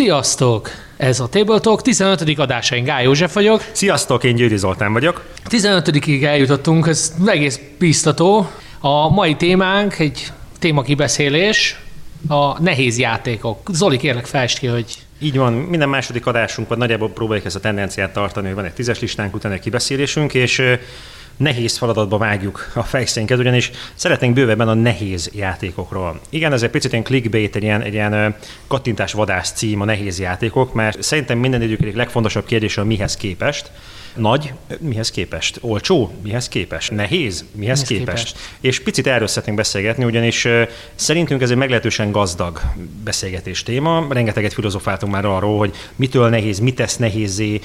Sziasztok! Ez a Table Talk 15. adása, én Gály József vagyok. Sziasztok, én Győri Zoltán vagyok. 15-ig eljutottunk, ez egész biztató. A mai témánk egy témakibeszélés, a nehéz játékok. Zoli, kérlek fest ki, hogy így van, minden második adásunkban nagyjából próbáljuk ezt a tendenciát tartani, hogy van egy tízes listánk, utána egy kibeszélésünk, és nehéz feladatba vágjuk a fejszénket, ugyanis szeretnénk bővebben a nehéz játékokról. Igen, ez egy picit ilyen clickbait, egy ilyen, egy ilyen kattintás vadász cím a nehéz játékok, mert szerintem minden idők egyik legfontosabb kérdés a mihez képest. Nagy, mihez képest? Olcsó, mihez képest? Nehéz, mihez, mihez képest? képest? És picit erről szeretnénk beszélgetni, ugyanis szerintünk ez egy meglehetősen gazdag beszélgetés téma. Rengeteget filozofáltunk már arról, hogy mitől nehéz, mit tesz nehézé,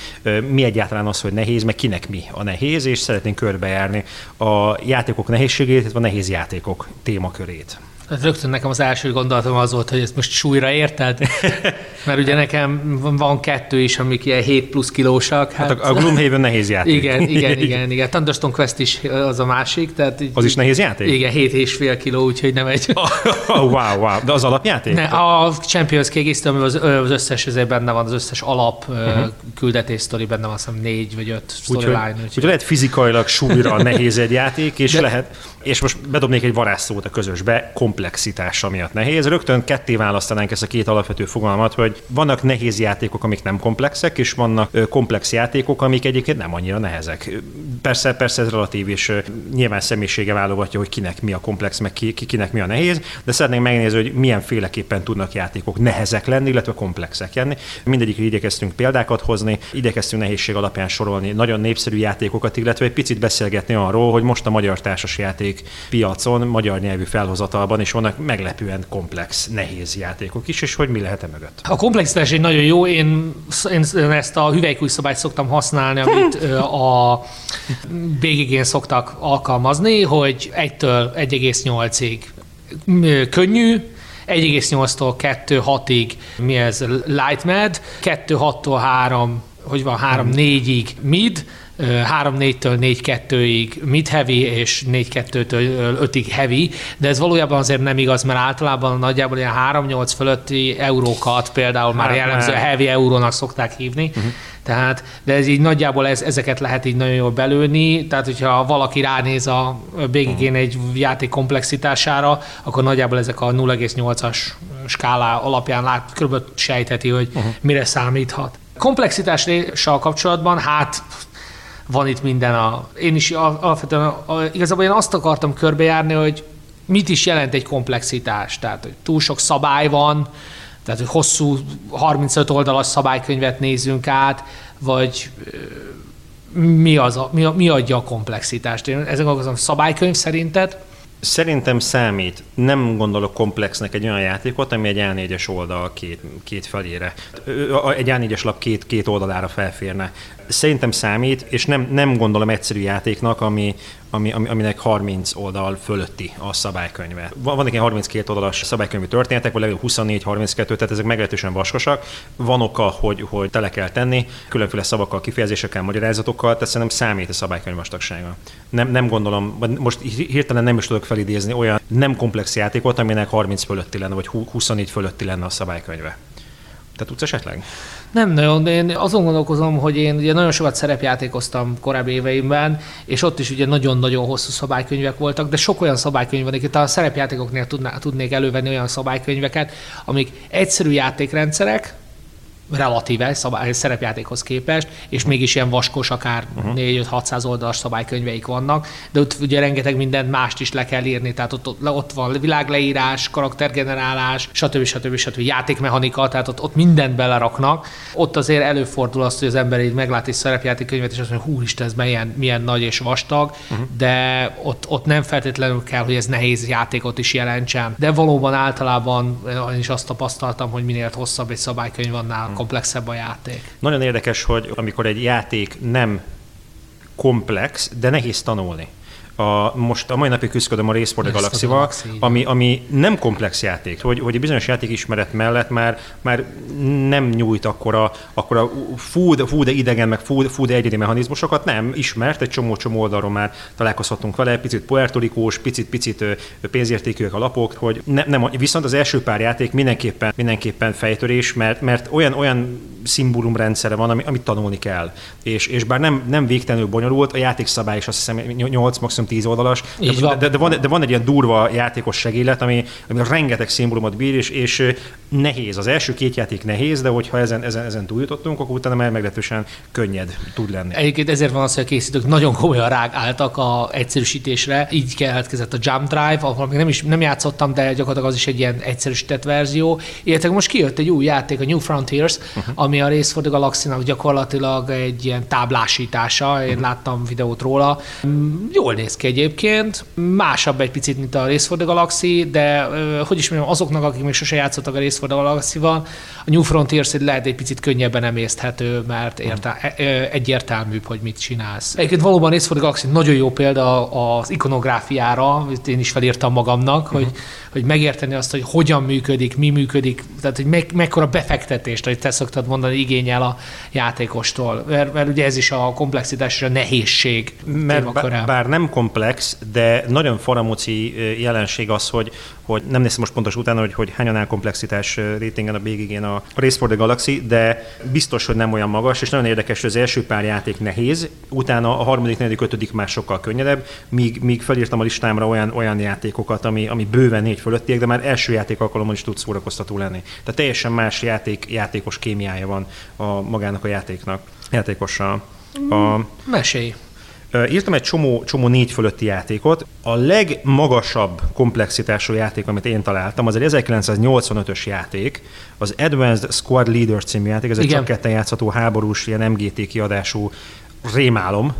mi egyáltalán az, hogy nehéz, meg kinek mi a nehéz, és szeretnénk körbejárni a játékok nehézségét, illetve a nehéz játékok témakörét. Hát rögtön nekem az első gondolatom az volt, hogy ezt most súlyra érted? Mert ugye nekem van kettő is, amik ilyen 7 plusz kilósak. Hát, hát a, a Gloomhaven nehéz játék. Igen, igen, igen, igen. Thunderstone Quest is az a másik. Tehát így, az is nehéz játék? Igen, 7 és fél kiló, úgyhogy nem egy... oh, wow, wow. De az alapjáték? Ne, a Champions kiegészítő, az, az összes ezért benne van, az összes alap uh-huh. küldetés sztori benne van, azt hiszem négy vagy öt storyline. Úgyhogy, úgyhogy lehet fizikailag súlyra nehéz egy játék, és De... lehet, és most bedobnék egy varázsszót a közösbe, komplexitása miatt nehéz. Rögtön ketté választanánk ezt a két alapvető fogalmat, hogy vannak nehéz játékok, amik nem komplexek, és vannak komplex játékok, amik egyébként nem annyira nehezek. Persze, persze ez relatív, és nyilván személyisége válogatja, hogy kinek mi a komplex, meg ki, kinek mi a nehéz, de szeretnénk megnézni, hogy milyen féleképpen tudnak játékok nehezek lenni, illetve komplexek lenni. Mindegyikre igyekeztünk példákat hozni, igyekeztünk nehézség alapján sorolni nagyon népszerű játékokat, illetve egy picit beszélgetni arról, hogy most a magyar társasjáték piacon, magyar nyelvű felhozatalban is vannak meglepően komplex, nehéz játékok is, és hogy mi lehet e mögött. A komplexitás egy nagyon jó, én, én ezt a hüvelykúj szabályt szoktam használni, amit a BGG-n szoktak alkalmazni, hogy 1-től 1,8-ig könnyű, 1,8-tól 2-6-ig mi ez, light med, 2-6-tól 3 hogy van 3-4-ig mid, 3-4-től 4-2-ig mid heavy, és 4-2-től 5-ig heavy, de ez valójában azért nem igaz, mert általában nagyjából ilyen 3-8 fölötti eurókat például már hát, jellemző heavy eurónak szokták hívni, uh-huh. Tehát, de ez így nagyjából ez, ezeket lehet így nagyon jól belőni, tehát hogyha valaki ránéz a BGG-n mhm. egy játék komplexitására, akkor nagyjából ezek a 0,8-as skálá alapján lát, kb. sejtheti, hogy uh-huh. mire számíthat. Komplexitással kapcsolatban, hát van itt minden a... Én is alapvetően, a, a, igazából én azt akartam körbejárni, hogy mit is jelent egy komplexitás. Tehát, hogy túl sok szabály van, tehát, hogy hosszú 35 oldalas szabálykönyvet nézzünk át, vagy mi, az a, mi, mi adja a komplexitást. Én ezen gondolkozom, szabálykönyv szerinted? Szerintem számít. Nem gondolok komplexnek egy olyan játékot, ami egy A4-es oldal két, két felére. Egy A4-es lap két, két oldalára felférne. Szerintem számít, és nem, nem gondolom egyszerű játéknak, ami, ami, aminek 30 oldal fölötti a szabálykönyve. Vannak ilyen 32 oldalas szabálykönyvi történetek, vagy legalább 24-32, tehát ezek meglehetősen vaskosak. Van oka, hogy, hogy tele kell tenni, különféle szavakkal, kifejezésekkel, magyarázatokkal, tehát szerintem számít a szabálykönyv vastagsága. Nem, nem gondolom, most hirtelen nem is tudok felidézni olyan nem komplex játékot, aminek 30 fölötti lenne, vagy 24 fölötti lenne a szabálykönyve. Te tudsz esetleg? Nem nagyon, de én azon gondolkozom, hogy én ugye nagyon sokat szerepjátékoztam korábbi éveimben, és ott is ugye nagyon-nagyon hosszú szabálykönyvek voltak, de sok olyan szabálykönyv van, itt a szerepjátékoknél tudnék elővenni olyan szabálykönyveket, amik egyszerű játékrendszerek, relatíve szabály, szerepjátékhoz képest, és mégis ilyen vaskos, akár uh-huh. 4-5-600 oldalas szabálykönyveik vannak, de ott ugye rengeteg mindent mást is le kell írni, tehát ott, ott, ott van világleírás, karaktergenerálás, stb. stb. stb. játékmechanika, tehát ott, ott mindent beleraknak. Ott azért előfordul azt, hogy az ember így meglát egy szerepjátékkönyvet, és azt mondja, húristen, ez milyen, milyen nagy és vastag, uh-huh. de ott, ott nem feltétlenül kell, hogy ez nehéz játékot is jelentsen. De valóban általában én is azt tapasztaltam, hogy minél hosszabb egy szabálykönyv, annál komplexebb a játék. Nagyon érdekes, hogy amikor egy játék nem komplex, de nehéz tanulni. A, most a mai napig küzdködöm a Race for the Galaxy-val, ami, ami nem komplex játék, hogy, hogy a bizonyos játék ismeret mellett már, már nem nyújt akkora, akkora fú, de, fú, de idegen, meg fú, fú, de egyedi mechanizmusokat, nem, ismert, egy csomó-csomó oldalról már találkozhatunk vele, picit puertorikós, picit-picit pénzértékűek a lapok, hogy ne, nem, viszont az első pár játék mindenképpen, mindenképpen fejtörés, mert, mert olyan, olyan szimbólumrendszere van, ami, amit tanulni kell. És, és bár nem, nem végtelenül bonyolult, a játékszabály is azt hiszem 8, maximum 10 oldalas, de, van. De, de, van, de van egy ilyen durva játékos segélet, ami, ami rengeteg szimbólumot bír, és, és nehéz. Az első két játék nehéz, de hogyha ezen, ezen, ezen túljutottunk, akkor utána már meglehetősen könnyed tud lenni. Egyébként ezért van az, hogy a készítők nagyon komolyan rágáltak a egyszerűsítésre. Így keletkezett a Jump Drive, ahol még nem is nem játszottam, de gyakorlatilag az is egy ilyen egyszerűsített verzió. Illetve most kijött egy új játék, a New Frontiers, uh-huh. ami a Race for the gyakorlatilag egy ilyen táblásítása. Én uh-huh. láttam videót róla. Jól néz ki egyébként. Másabb egy picit, mint a Race for the Galaxy, de hogy is mondjam, azoknak, akik még sose játszottak a Race for the Galaxy-val, a New Frontiers lehet egy picit könnyebben emészthető, mert érte, egyértelműbb, hogy mit csinálsz. Egyébként valóban Race for the Galaxy nagyon jó példa az ikonográfiára, én is felírtam magamnak, uh-huh. hogy, hogy megérteni azt, hogy hogyan működik, mi működik, tehát hogy me, mekkora befektetést, hogy te szoktad mondani, igényel a játékostól. Mert, mert ugye ez is a komplexitás és a nehézség mert bár, bár nem komplex, de nagyon faramúci jelenség az, hogy, hogy nem néztem most pontos utána, hogy, hogy hányan áll komplexitás rétingen a BGG-n a Race for the Galaxy, de biztos, hogy nem olyan magas, és nagyon érdekes, hogy az első pár játék nehéz, utána a harmadik, negyedik, ötödik már sokkal könnyedebb, míg, míg felírtam a listámra olyan, olyan játékokat, ami, ami bőven négy fölöttiek, de már első játék alkalommal is tud szórakoztató lenni. Tehát teljesen más játék, játékos kémiája van a magának a játéknak, játékossal. A... Mesélj! Írtam egy csomó, csomó négy fölötti játékot. A legmagasabb komplexitású játék, amit én találtam, az egy 1985-ös játék, az Advanced Squad Leader című játék, ez egy csak ketten játszható háborús, ilyen MGT kiadású rémálom,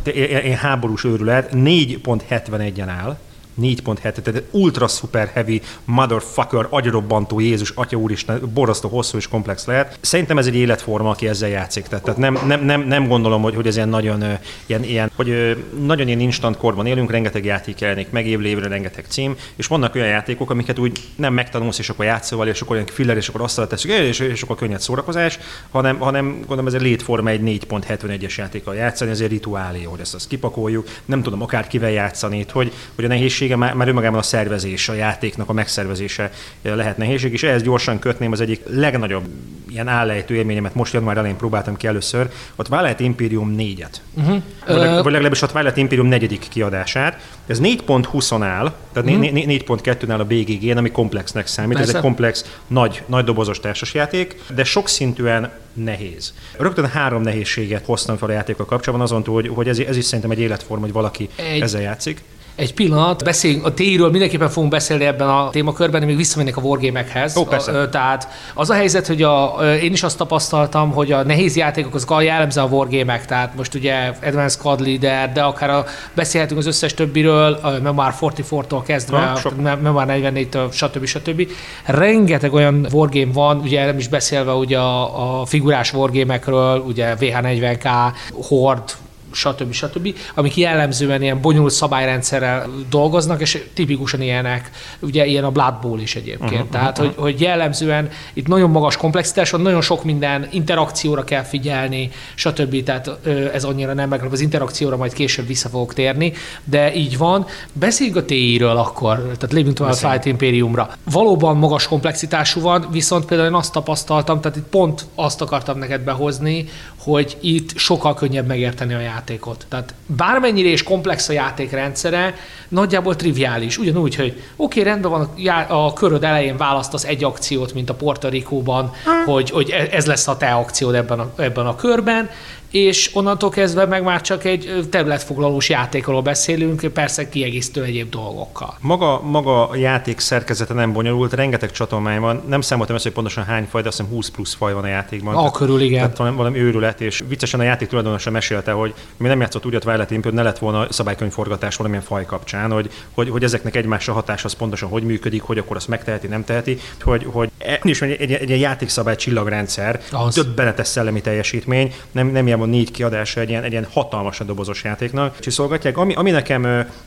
én háborús őrület, 4.71-en áll, 4.7, tehát ultra super heavy, motherfucker, agyarobbantó Jézus, Atya Úristen, borzasztó hosszú és komplex lehet. Szerintem ez egy életforma, aki ezzel játszik. Tehát nem, nem, nem, nem gondolom, hogy, hogy ez ilyen nagyon, ilyen, ilyen, hogy nagyon ilyen instant korban élünk, rengeteg játék jelenik meg, évre évre rengeteg cím, és vannak olyan játékok, amiket úgy nem megtanulsz, és akkor játszol, és akkor olyan filler, és akkor azt teszünk, és, és akkor könnyed szórakozás, hanem, hanem gondolom ez egy létforma egy 4.71-es játékkal játszani, ez egy rituálé, hogy ezt azt kipakoljuk, nem tudom akár kivel játszani, hogy, hogy a nehézség nehézsége már, már önmagában a szervezés, a játéknak a megszervezése lehet nehézség, és ehhez gyorsan kötném az egyik legnagyobb ilyen állejtő élményemet, most január elején próbáltam ki először, a Twilight Imperium 4-et. Uh-huh. Mhm. Vagy, uh, vagy legalábbis a Twilight Imperium negyedik kiadását. Ez 4.20-on áll, tehát uh-huh. 4.2-nál a BGG-n, ami komplexnek számít. Persze. Ez egy komplex, nagy, nagy dobozos társasjáték, de sokszintűen nehéz. Rögtön három nehézséget hoztam fel a játékkal kapcsolatban, azon túl, hogy, hogy ez, ez is szerintem egy életforma, hogy valaki egy, ezzel játszik. Egy pillanat, beszéljünk a téről, mindenképpen fogunk beszélni ebben a témakörben, még visszamennék a wargame-ekhez. Ó, persze. A, tehát az a helyzet, hogy a, én is azt tapasztaltam, hogy a nehéz játékok azok a jellemző a wargame-ek, tehát most ugye Advanced Squad Leader, de akár a, beszélhetünk az összes többiről, a Memoir 44-tól kezdve, ha, Memoir 44-től, stb. stb. Rengeteg olyan wargame van, ugye nem is beszélve ugye a, a figurás wargame-ekről, ugye VH40K, Horde, stb. stb., amik jellemzően ilyen bonyolult szabályrendszerrel dolgoznak, és tipikusan ilyenek, ugye ilyen a Blood Bowl is egyébként. Uh-huh, Tehát, uh-huh. Hogy, hogy jellemzően itt nagyon magas komplexitás van, nagyon sok minden interakcióra kell figyelni, stb. Tehát ez annyira nem meg, az interakcióra majd később vissza fogok térni, de így van. Beszéljünk a TI-ről akkor, tehát lépjünk tovább a Flight Imperiumra. Valóban magas komplexitású van, viszont például én azt tapasztaltam, tehát itt pont azt akartam neked behozni, hogy itt sokkal könnyebb megérteni a játékot. Tehát bármennyire is komplex a játékrendszere, nagyjából triviális. Ugyanúgy, hogy oké, okay, rendben van, a köröd elején választasz egy akciót, mint a Puerto Rico-ban, hogy, hogy e- ez lesz a te akciód ebben a, ebben a körben, és onnantól kezdve meg már csak egy területfoglalós játékról beszélünk, persze kiegészítő egyéb dolgokkal. Maga, maga a játék szerkezete nem bonyolult, rengeteg csatolmány van, nem számoltam ezt, hogy pontosan hány faj, de azt hiszem 20 plusz faj van a játékban. A körül, igen. Tehát valami, valami őrület, és viccesen a játék tulajdonosa mesélte, hogy mi nem játszott úgy a Twilight Imperium, ne lett volna szabálykönyvforgatás valamilyen faj kapcsán, hogy, hogy, hogy ezeknek egymásra hatás az pontosan hogy működik, hogy akkor azt megteheti, nem teheti, hogy, hogy is egy, egy, egy, egy játékszabály csillagrendszer, Az. döbbenetes szellemi teljesítmény, nem, nem ilyen négy kiadása egy ilyen, egy ilyen hatalmasan dobozos játéknak. Csiszolgatják. Ami, ami nekem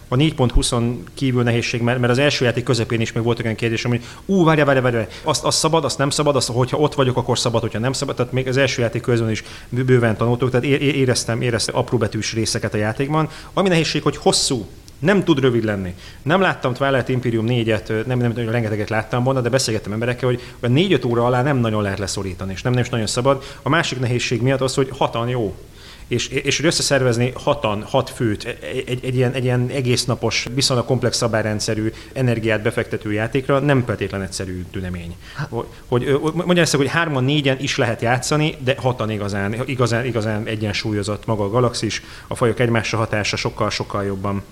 a 4.20-on kívül nehézség, mert, mert az első játék közepén is még volt olyan kérdés, hogy ú, várja, várja, várja, azt, azt szabad, azt nem szabad, azt, hogyha ott vagyok, akkor szabad, hogyha nem szabad. Tehát még az első játék közben is bő- bőven tanultuk, tehát éreztem, éreztem apróbetűs részeket a játékban. Ami nehézség, hogy hosszú, nem tud rövid lenni. Nem láttam Twilight Imperium 4-et, nem, nem, nem rengeteget láttam volna, de beszélgettem emberekkel, hogy a 4-5 óra alá nem nagyon lehet leszorítani, és nem, nem is nagyon szabad. A másik nehézség miatt az, hogy hatan jó. És, és hogy összeszervezni hatan, hat főt, egy, egy, egy, ilyen, egy ilyen egész napos, viszonylag komplex szabályrendszerű, energiát befektető játékra nem feltétlen egyszerű tünemény. Hogy, hogy mondja ezt, hogy hárman, négyen is lehet játszani, de hatan igazán, igazán, igazán egyensúlyozott maga a galaxis, a fajok egymásra hatása sokkal-sokkal jobban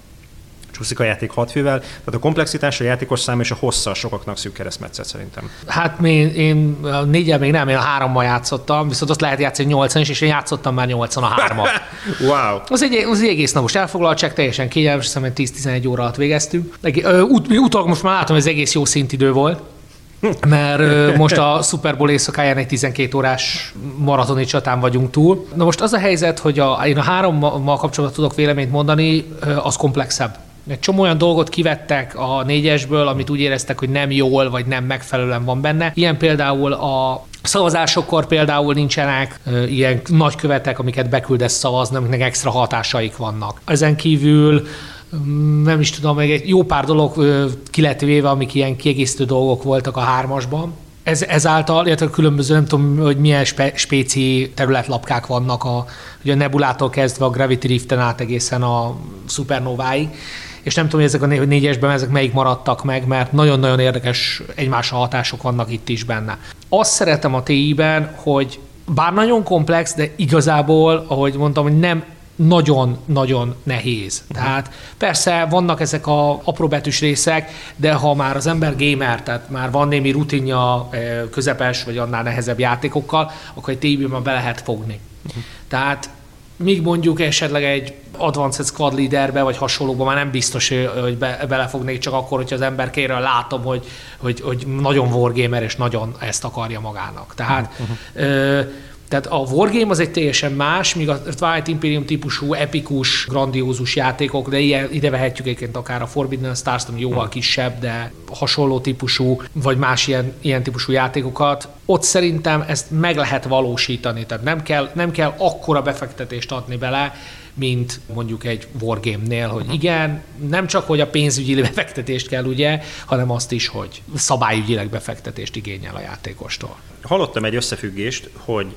csúszik a játék hat fővel, tehát a komplexitás, a játékos szám és a hossza sokaknak szűk keresztmetszet szerintem. Hát én, én a négyel még nem, én a hárommal játszottam, viszont azt lehet játszani nyolcan is, és én játszottam már nyolcan a hármat. Wow! Az egy, az egy egész napos elfoglaltság, teljesen kényelmes, hiszem, 10-11 óra alatt végeztünk. Ut, mi most már látom, hogy ez egész jó szintidő volt. Mert ö, most a Super Bowl éjszakáján egy 12 órás maratoni csatán vagyunk túl. Na most az a helyzet, hogy a, én a hárommal kapcsolatban tudok véleményt mondani, az komplexebb. Egy csomó olyan dolgot kivettek a négyesből, amit úgy éreztek, hogy nem jól, vagy nem megfelelően van benne. Ilyen például a szavazásokkor például nincsenek ö, ilyen nagykövetek, amiket beküldesz szavazni, amiknek extra hatásaik vannak. Ezen kívül mm, nem is tudom, meg egy jó pár dolog ki lett amik ilyen kiegészítő dolgok voltak a hármasban. Ez, ezáltal, illetve különböző, nem tudom, hogy milyen spe, spéci területlapkák vannak, a, ugye a Nebulától kezdve a Gravity Riften át egészen a Supernováig, és nem tudom, hogy ezek a né- négyesben ezek melyik maradtak meg, mert nagyon-nagyon érdekes egymásra hatások vannak itt is benne. Azt szeretem a TI-ben, hogy bár nagyon komplex, de igazából, ahogy mondtam, hogy nem nagyon-nagyon nehéz. Tehát persze vannak ezek a apróbetűs részek, de ha már az ember gamer, tehát már van némi rutinja közepes vagy annál nehezebb játékokkal, akkor egy TI-ben már be lehet fogni. Tehát míg mondjuk esetleg egy Advanced Squad Leaderbe, vagy hasonlóban már nem biztos, hogy be, belefognék, csak akkor, hogyha az ember kérről látom, hogy, hogy, hogy nagyon wargamer, és nagyon ezt akarja magának. Tehát uh-huh. ö, tehát a Wargame az egy teljesen más, míg a Twilight Imperium típusú, epikus, grandiózus játékok, de ilyen, ide vehetjük egyébként akár a Forbidden Stars, ami jóval kisebb, de hasonló típusú, vagy más ilyen, ilyen típusú játékokat. Ott szerintem ezt meg lehet valósítani, tehát nem kell, nem kell akkora befektetést adni bele, mint mondjuk egy wargame-nél, hogy igen, nem csak, hogy a pénzügyi befektetést kell, ugye, hanem azt is, hogy szabályügyileg befektetést igényel a játékostól. Hallottam egy összefüggést, hogy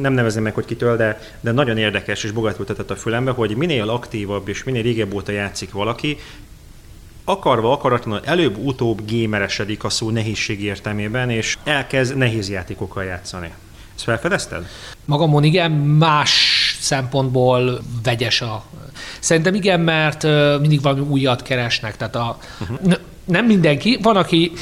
nem nevezném meg, hogy kitől, de, de nagyon érdekes és bogatul a fülembe, hogy minél aktívabb és minél régebb óta játszik valaki, akarva, akaratlanul előbb-utóbb gémeresedik a szó nehézség értelmében, és elkezd nehéz játékokkal játszani. Ezt felfedezted? Magamon igen, más szempontból vegyes a... Szerintem igen, mert mindig valami újat keresnek, tehát a, uh-huh. nem mindenki, van, aki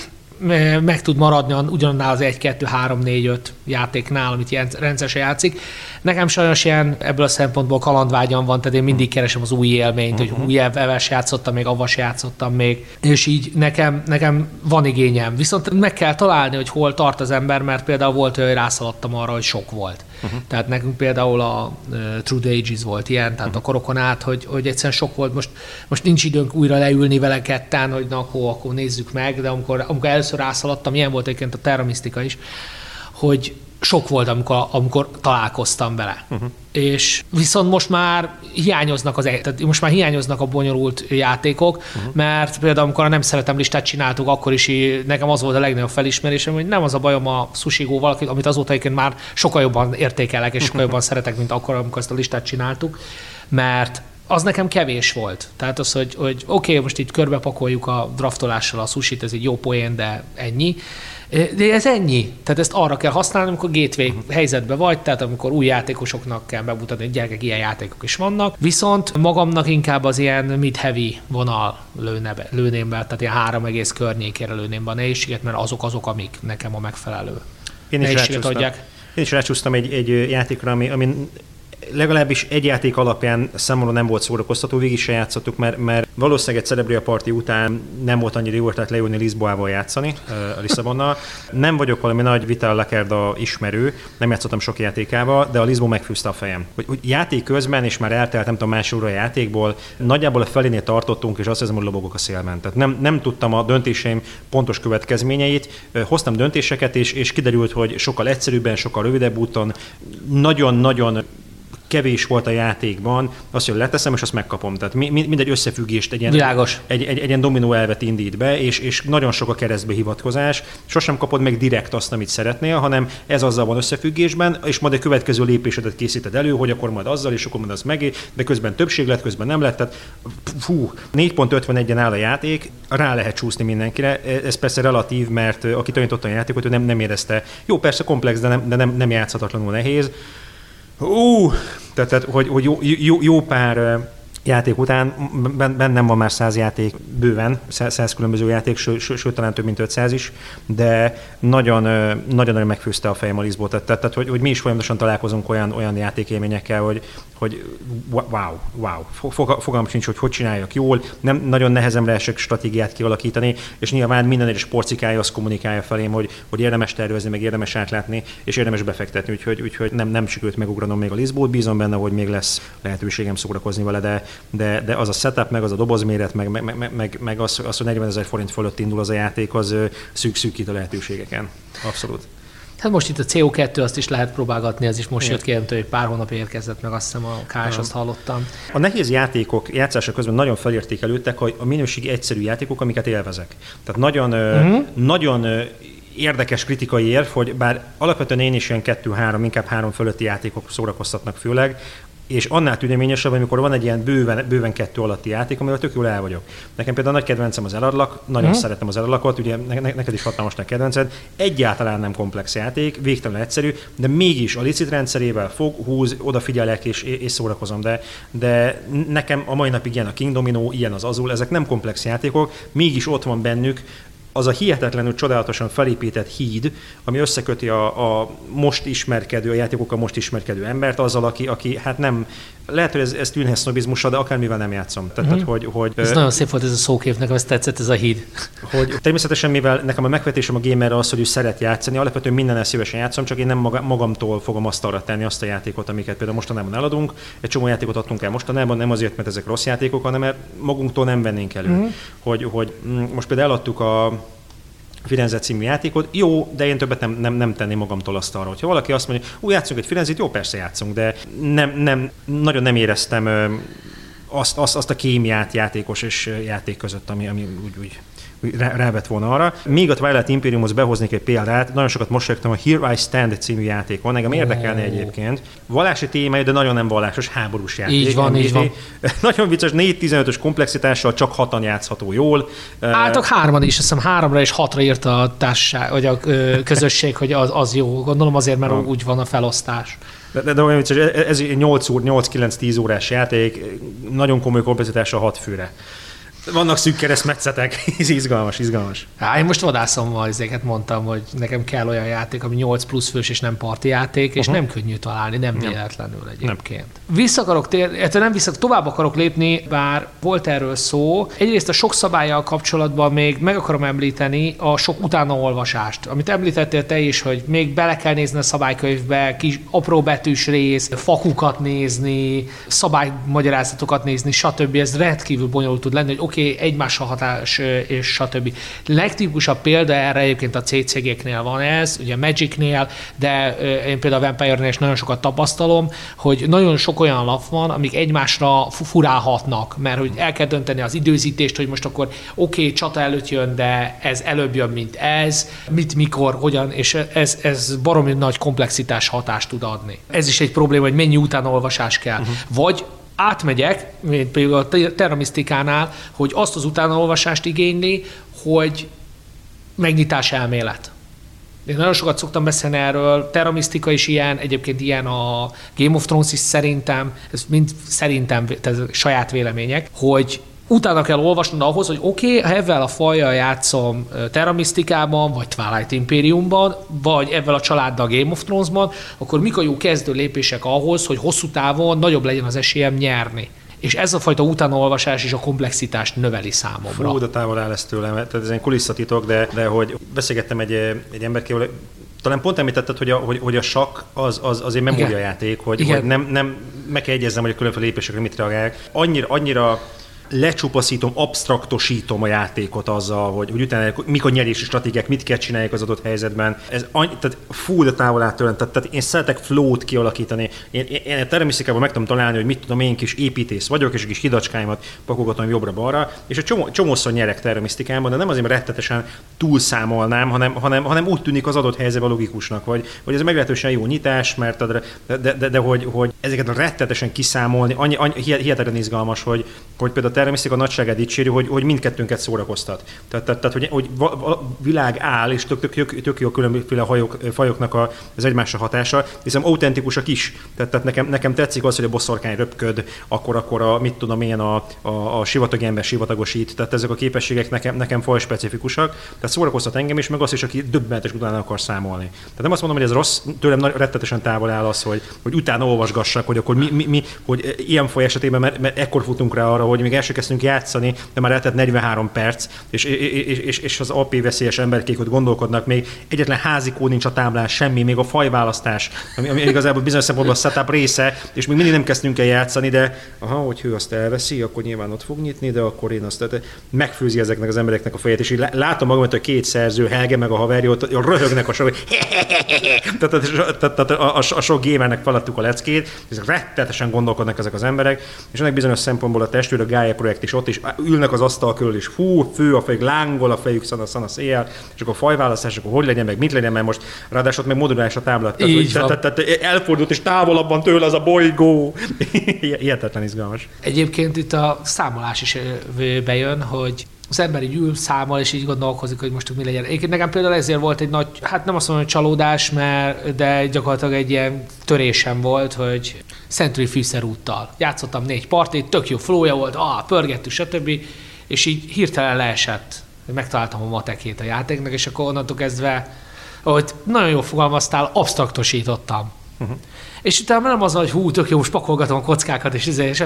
meg tud maradni ugyanannál az 1, 2, 3, 4, 5 játéknál, amit rendszeresen játszik. Nekem sajnos ilyen ebből a szempontból kalandvágyam van, tehát én mindig keresem az új élményt, uh-huh. hogy új eves játszottam még, avas játszottam még, és így nekem, nekem van igényem. Viszont meg kell találni, hogy hol tart az ember, mert például volt, hogy rászaladtam arra, hogy sok volt. Uh-huh. Tehát nekünk például a uh, True the Ages volt ilyen, tehát uh-huh. a korokon át, hogy, hogy egyszerűen sok volt. Most, most nincs időnk újra leülni vele ketten, hogy na akkor, akkor nézzük meg, de amikor, amikor először rászaladtam, ilyen volt egyébként a Terra Mystica is, hogy sok volt, amikor, amikor találkoztam vele. Uh-huh. És viszont most már hiányoznak az, tehát most már hiányoznak a bonyolult játékok, uh-huh. mert például amikor a nem szeretem listát csináltuk, akkor is nekem az volt a legnagyobb felismerésem, hogy nem az a bajom a sushigóval, amit azóta egyébként már sokkal jobban értékelek, és sokkal jobban szeretek, mint akkor, amikor ezt a listát csináltuk, mert az nekem kevés volt. Tehát az, hogy, hogy oké, okay, most itt körbepakoljuk a draftolással a sushit, ez egy jó poén, de ennyi. De ez ennyi. Tehát ezt arra kell használni, amikor gateway helyzetben vagy, tehát amikor új játékosoknak kell bemutatni, hogy gyerekek, ilyen játékok is vannak. Viszont magamnak inkább az ilyen mid-heavy vonal lőne be, lőném be, tehát ilyen három egész környékére lőném be a nehézséget, mert azok azok, amik nekem a megfelelő Én is, rácsúsztam, adják. Én is rácsúsztam egy, egy játékra, ami, ami legalábbis egy játék alapján számomra nem volt szórakoztató, végig se játszottuk, mert, mert valószínűleg egy Celebria Party után nem volt annyira jó tehát leülni Lisboával játszani, a Lisszabonnal. Nem vagyok valami nagy Vital Lakerda ismerő, nem játszottam sok játékával, de a Lisbo megfűzte a fejem. Hogy, hogy játék közben, és már eltelt nem tudom más óra a játékból, nagyjából a felénél tartottunk, és azt hiszem, hogy lobogok a szélben. Tehát nem, nem tudtam a döntéseim pontos következményeit, hoztam döntéseket, és, és kiderült, hogy sokkal egyszerűbben, sokkal rövidebb úton, nagyon-nagyon kevés volt a játékban, azt, hogy leteszem, és azt megkapom. Tehát mindegy összefüggést, egy ilyen, Világos. Egy, egy, egy ilyen dominó elvet indít be, és, és nagyon sok a keresztbe hivatkozás. Sosem kapod meg direkt azt, amit szeretnél, hanem ez azzal van összefüggésben, és majd a következő lépésedet készíted elő, hogy akkor majd azzal, és akkor majd az meg, de közben többség lett, közben nem lett. Tehát, fú, 4.51-en áll a játék, rá lehet csúszni mindenkire. Ez persze relatív, mert aki tanította a játékot, ő nem, nem érezte. Jó, persze komplex, de nem, de nem, nem játszhatatlanul nehéz. Ú, tehát, tehát hogy, hogy jó, jó, jó pár játék után bennem van már száz játék bőven, száz különböző játék, sőt, ső, talán több mint 500 is, de nagyon, nagyon, nagyon megfőzte a fejem a Lisbót. Tehát, tehát hogy, hogy mi is folyamatosan találkozunk olyan, olyan játékélményekkel, hogy, hogy wow, wow, fogalmam sincs, hogy hogy csináljak jól, nem nagyon nehezemre esek stratégiát kialakítani, és nyilván minden egyes porcikája azt kommunikálja felém, hogy, hogy érdemes tervezni, meg érdemes átlátni, és érdemes befektetni, úgyhogy, úgyhogy nem, nem sikerült megugranom még a Lisbót, bízom benne, hogy még lesz lehetőségem szórakozni vele, de, de, de az a setup, meg az a dobozméret, meg, meg, meg, meg, meg az, az, hogy 40 ezer forint fölött indul az a játék, az szűk-szűkít a lehetőségeken. Abszolút. Hát most itt a CO2, azt is lehet próbálgatni, az is most Igen. jött ki, hogy pár hónap érkezett meg, azt hiszem a KS, azt hallottam. A nehéz játékok játszása közben nagyon felértékelődtek a minőségi egyszerű játékok, amiket élvezek. Tehát nagyon, uh-huh. nagyon érdekes kritikai érv, hogy bár alapvetően én is ilyen kettő-három, inkább három fölötti játékok szórakoztatnak főleg, és annál tüneményesebb, amikor van egy ilyen bőven, bőven kettő alatti játék, amivel tök jól el vagyok. Nekem például nagy kedvencem az eladlak, nagyon mm. szeretem az eladlakot, ugye ne, neked is hatalmas nagy kedvenced. Egyáltalán nem komplex játék, végtelen egyszerű, de mégis a licit rendszerével fog, húz, odafigyelek és, és szórakozom. De, de nekem a mai napig ilyen a King Domino, ilyen az Azul, ezek nem komplex játékok, mégis ott van bennük az a hihetetlenül csodálatosan felépített híd, ami összeköti a, a most ismerkedő, a játékokkal most ismerkedő embert azzal, aki, aki hát nem, lehet, hogy ez, ez tűnhet sznobizmusra, de akármivel nem játszom. Tehát, uh-huh. hogy, hogy, ez ö, nagyon szép volt ez a szókép, nekem ez tetszett ez a híd. Hogy természetesen, mivel nekem a megvetésem a gamer az, hogy ő szeret játszani, alapvetően minden szívesen játszom, csak én nem maga, magamtól fogom azt arra tenni azt a játékot, amiket például mostanában eladunk. Egy csomó játékot adtunk el mostanában, nem azért, mert ezek rossz játékok, hanem mert magunktól nem vennénk elő. Uh-huh. Hogy, hogy mm, most például eladtuk a Firenze című játékot. Jó, de én többet nem, nem, nem tenném magamtól azt arra. Hogyha valaki azt mondja, úgy játszunk egy Firenzét, jó, persze játszunk, de nem, nem, nagyon nem éreztem azt, azt, azt a kémiát játékos és játék között, ami, ami úgy, úgy rávett volna arra. Még a Twilight Imperiumhoz behoznék egy példát, nagyon sokat mosolyogtam, a Here I Stand című játék van, engem érdekelne egyébként. Vallási témája, de nagyon nem vallásos, háborús játék. Így van, így van. Nagyon vicces, 4-15-ös komplexitással csak hatan játszható jól. Álltak hárman is, azt hiszem háromra és hatra írta a társaság, vagy a közösség, hogy az, az jó. Gondolom azért, mert úgy van a felosztás. De, de, de olyan vicces, ez 8 8-9-10 órás játék, nagyon komoly komplexitással 6 főre. Vannak szűk keresztmetszetek, ez izgalmas, izgalmas. Há, én most vadászom ezeket mondtam, hogy nekem kell olyan játék, ami 8 plusz fős és nem parti játék, és uh-huh. nem könnyű találni, nem véletlenül egyébként. Nem. Vissza akarok tér, nem vissza, tovább akarok lépni, bár volt erről szó. Egyrészt a sok szabályjal kapcsolatban még meg akarom említeni a sok utánaolvasást, amit említettél te is, hogy még bele kell nézni a szabálykönyvbe, kis apró betűs rész, fakukat nézni, szabálymagyarázatokat nézni, stb. Ez rendkívül bonyolult tud lenni, hogy oké, okay, egymással hatás és stb. Legtipikusabb példa erre egyébként a CCG-knél van ez, ugye Magicnél, de én például a Vampire-nél is nagyon sokat tapasztalom, hogy nagyon sok olyan lap van, amik egymásra furálhatnak, mert hogy el kell dönteni az időzítést, hogy most akkor oké, okay, csata előtt jön, de ez előbb jön, mint ez, mit, mikor, hogyan, és ez, ez baromi nagy komplexitás hatást tud adni. Ez is egy probléma, hogy mennyi utánolvasás kell. Uh-huh. Vagy átmegyek, mint például a terramisztikánál, hogy azt az utánaolvasást igényli, hogy megnyitás elmélet. Én nagyon sokat szoktam beszélni erről, terramisztika is ilyen, egyébként ilyen a Game of Thrones is szerintem, ez mind szerintem, ez saját vélemények, hogy utána kell olvasnod ahhoz, hogy oké, okay, ha ezzel a fajjal játszom Terra vagy Twilight Imperiumban, vagy ezzel a családdal Game of Thrones-ban, akkor mik a jó kezdő lépések ahhoz, hogy hosszú távon nagyobb legyen az esélyem nyerni. És ez a fajta utánolvasás is a komplexitást növeli számomra. Fú, de távol áll ez tőlem. Tehát ez egy kulisszatitok, de, de hogy beszélgettem egy, egy emberkével, talán pont említetted, hogy a, hogy, hogy a sakk az, az, az egy memóriajáték, hogy, hogy nem, nem meg kell egyeznem, hogy a különféle lépésekre mit reagálják. Annyira, annyira lecsupaszítom, abstraktosítom a játékot azzal, hogy, hogy utána mik a nyerési stratégiák, mit kell csinálják az adott helyzetben. Ez annyi, tehát full a távol áttőlem, tehát, tehát, én szeretek flow-t kialakítani. Én, én, én természetesen meg tudom találni, hogy mit tudom, én kis építész vagyok, és kis hidacskáimat pakolgatom jobbra-balra, és egy csomó, csomószor nyerek termisztikában, de nem azért, rettetesen túlszámolnám, hanem, hanem, hanem úgy tűnik az adott helyzetben logikusnak, vagy, hogy ez meglehetősen jó nyitás, mert de, de, de, de hogy, hogy ezeket rettetesen kiszámolni, annyi, annyi hihetetlen izgalmas, hogy, hogy például természet a nagyságát dicséri, hogy, hogy mindkettőnket szórakoztat. Tehát, tehát, tehát hogy, hogy a világ áll, és tök, tök, tök, tök jó különböző hajok, fajoknak a, az egymásra hatása, hiszen autentikusak is. Tehát, tehát nekem, nekem tetszik az, hogy a boszorkány röpköd, akkor, akkor a, mit tudom én, a, a, a sivatagi ember sivatagosít. Tehát ezek a képességek nekem, nekem faj specifikusak. Tehát szórakoztat engem is, meg azt is, aki döbbenetes utána akar számolni. Tehát nem azt mondom, hogy ez rossz, tőlem rettetesen távol áll az, hogy, hogy utána olvasgassak, hogy akkor mi, mi, mi hogy ilyen faj esetében, mert, mert ekkor futunk rá arra, hogy még első kezdtünk játszani, de már eltett 43 perc, és, és, és, és az AP veszélyes emberkék ott gondolkodnak, még egyetlen házikó nincs a táblán, semmi, még a fajválasztás, ami, ami igazából bizonyos szempontból a setup része, és még mindig nem kezdtünk el játszani, de aha, hogy ő azt elveszi, akkor nyilván ott fog nyitni, de akkor én azt tehát megfőzi ezeknek az embereknek a fejét, és így látom magam, hogy a két szerző, Helge meg a haverja, ott röhögnek a sok, tehát a, a, a sok gamernek feladtuk a leckét, ezek rettetesen gondolkodnak ezek az emberek, és ennek bizonyos szempontból a testőr, a Gaia projekt is ott is ülnek az asztal körül, és hú, fő a fejük, lángol a fejük, szana, szana széjjel, és akkor fajválasztás, akkor hogy legyen, meg mit legyen, mert most ráadásul meg modulálás a tehát, tehát, elfordult, és távolabban tőle az a bolygó. Hihetetlen izgalmas. Egyébként itt a számolás is bejön, hogy az ember így ül, számol, és így gondolkozik, hogy most mi legyen. Egyébként nekem például ezért volt egy nagy, hát nem azt mondom, hogy csalódás, mert, de gyakorlatilag egy ilyen törésem volt, hogy Century fűszerúttal. Játszottam négy partit, tök jó flója volt, ah, pörgettük, stb. És így hirtelen leesett. Megtaláltam a matekét a játéknak, és akkor onnantól kezdve, ahogy nagyon jól fogalmaztál, abstraktosítottam. Uh-huh. És utána nem az, hogy hú, tök jó, most pakolgatom a kockákat, és, ezért, és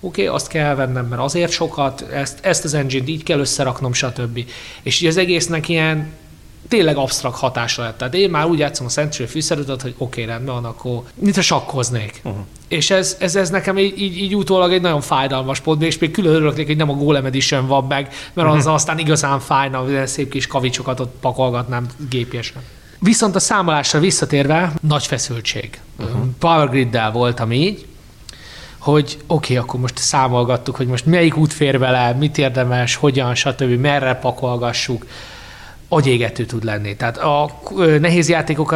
oké, okay, azt kell vennem, mert azért sokat, ezt, ezt az engine-t így kell összeraknom, stb. És így az egésznek ilyen tényleg absztrakt hatása lett. Tehát én már úgy játszom a Century fűszerűt, hogy oké, okay, rendben van, akkor mit a sakkoznék. Uh-huh. És ez, ez, ez nekem így, így, így utólag egy nagyon fájdalmas pont, és még külön örülök, hogy nem a Golem Edition van meg, mert uh-huh. az aztán igazán fájna, hogy szép kis kavicsokat ott pakolgatnám gépjesen. Viszont a számolásra visszatérve, nagy feszültség. Uh-huh. Power Grid-del voltam így, hogy oké, okay, akkor most számolgattuk, hogy most melyik út fér vele, mit érdemes, hogyan, stb., merre pakolgassuk agyégető tud lenni. Tehát a nehéz játékok,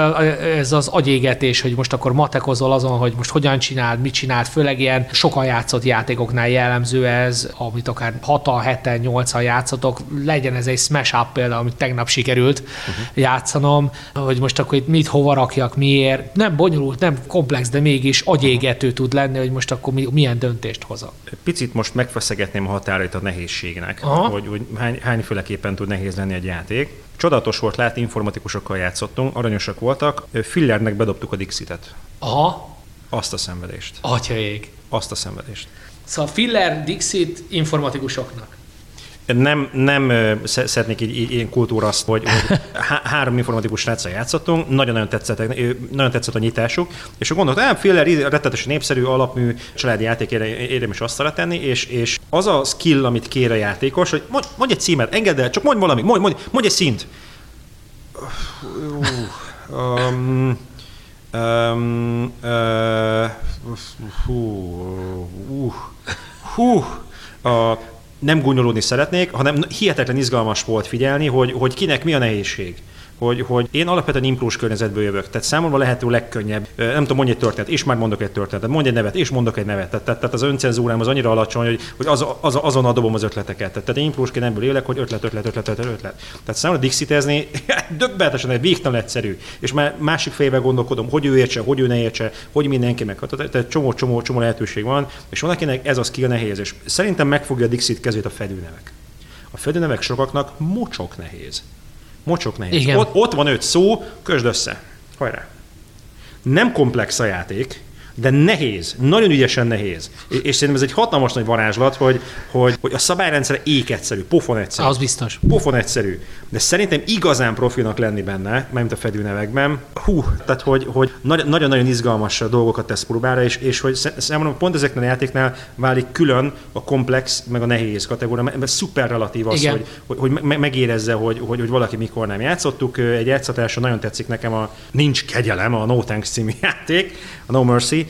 ez az agyégetés, hogy most akkor matekozol azon, hogy most hogyan csináld, mit csináld, főleg ilyen sokan játszott játékoknál jellemző ez, amit akár 6 7 8 játszotok, legyen ez egy smash up például, amit tegnap sikerült uh-huh. játszanom, hogy most akkor itt mit hova rakjak, miért. Nem bonyolult, nem komplex, de mégis agyégető tud lenni, hogy most akkor milyen döntést hozok. Picit most megfeszegetném a határait a nehézségnek, Aha. hogy, hogy hány, hányféleképpen tud nehéz lenni egy játék. Csodatos volt látni, informatikusokkal játszottunk, aranyosak voltak, Fillernek bedobtuk a Dixitet. Aha. Azt a szenvedést. Atyaég. Azt a szenvedést. Szóval Filler, Dixit informatikusoknak nem, nem szeretnék így, így ilyen kultúraszt, hogy, hogy három informatikus sráccal játszottunk, nagyon-nagyon tetszett, nagyon tetszett a nyitásuk, és akkor gondoltam, hogy Filler rettetes népszerű, alapmű családi játék érdemes azt tenni, és, és az a skill, amit kér a játékos, hogy mondj, mondj egy címet, engedd el, csak mondj valami, mondj, mondj, mondj egy szint. Um, um, uh, hú, uh, hú, uh, nem gúnyolódni szeretnék, hanem hihetetlen izgalmas volt figyelni, hogy, hogy kinek mi a nehézség hogy, hogy én alapvetően imprós környezetből jövök. Tehát számomra lehető legkönnyebb, nem tudom, mondj egy történet, és már mondok egy történetet, mondj egy nevet, és mondok egy nevet. Tehát, tehát az öncenzúrám az annyira alacsony, hogy, hogy az, az, azon dobom az ötleteket. Tehát, én imprósként ebből élek, hogy ötlet, ötlet, ötlet, ötlet, ötlet. Tehát számomra dixitezni döbbenetesen egy végtelen egyszerű. És már másik fejében gondolkodom, hogy ő értse, hogy ő ne értse, hogy mindenki meg. Tehát csomó, csomó, csomó lehetőség van, és van, akinek ez a skill nehéz. És szerintem megfogja a Dixit kezét a fedőnevek. A fedőnevek sokaknak mocsok nehéz. Mocsok nehéz. Igen. Ott, ott van öt szó, kösd össze. Hajrá. Nem komplex a játék, de nehéz, nagyon ügyesen nehéz. És szerintem ez egy hatalmas nagy varázslat, hogy, hogy, hogy a szabályrendszer ék egyszerű, pofon egyszerű. Az biztos. Pofon egyszerű. De szerintem igazán profinak lenni benne, mint a fedőnevekben. Hú, tehát hogy, hogy nagyon-nagyon izgalmas dolgokat tesz próbára, és, és hogy számomra pont ezeknél a játéknál válik külön a komplex, meg a nehéz kategória, mert szuper relatív az, hogy, hogy, hogy megérezze, hogy, hogy, hogy valaki mikor nem játszottuk. Egy játszatásra nagyon tetszik nekem a Nincs kegyelem, a No Thanks című játék, a No Mercy,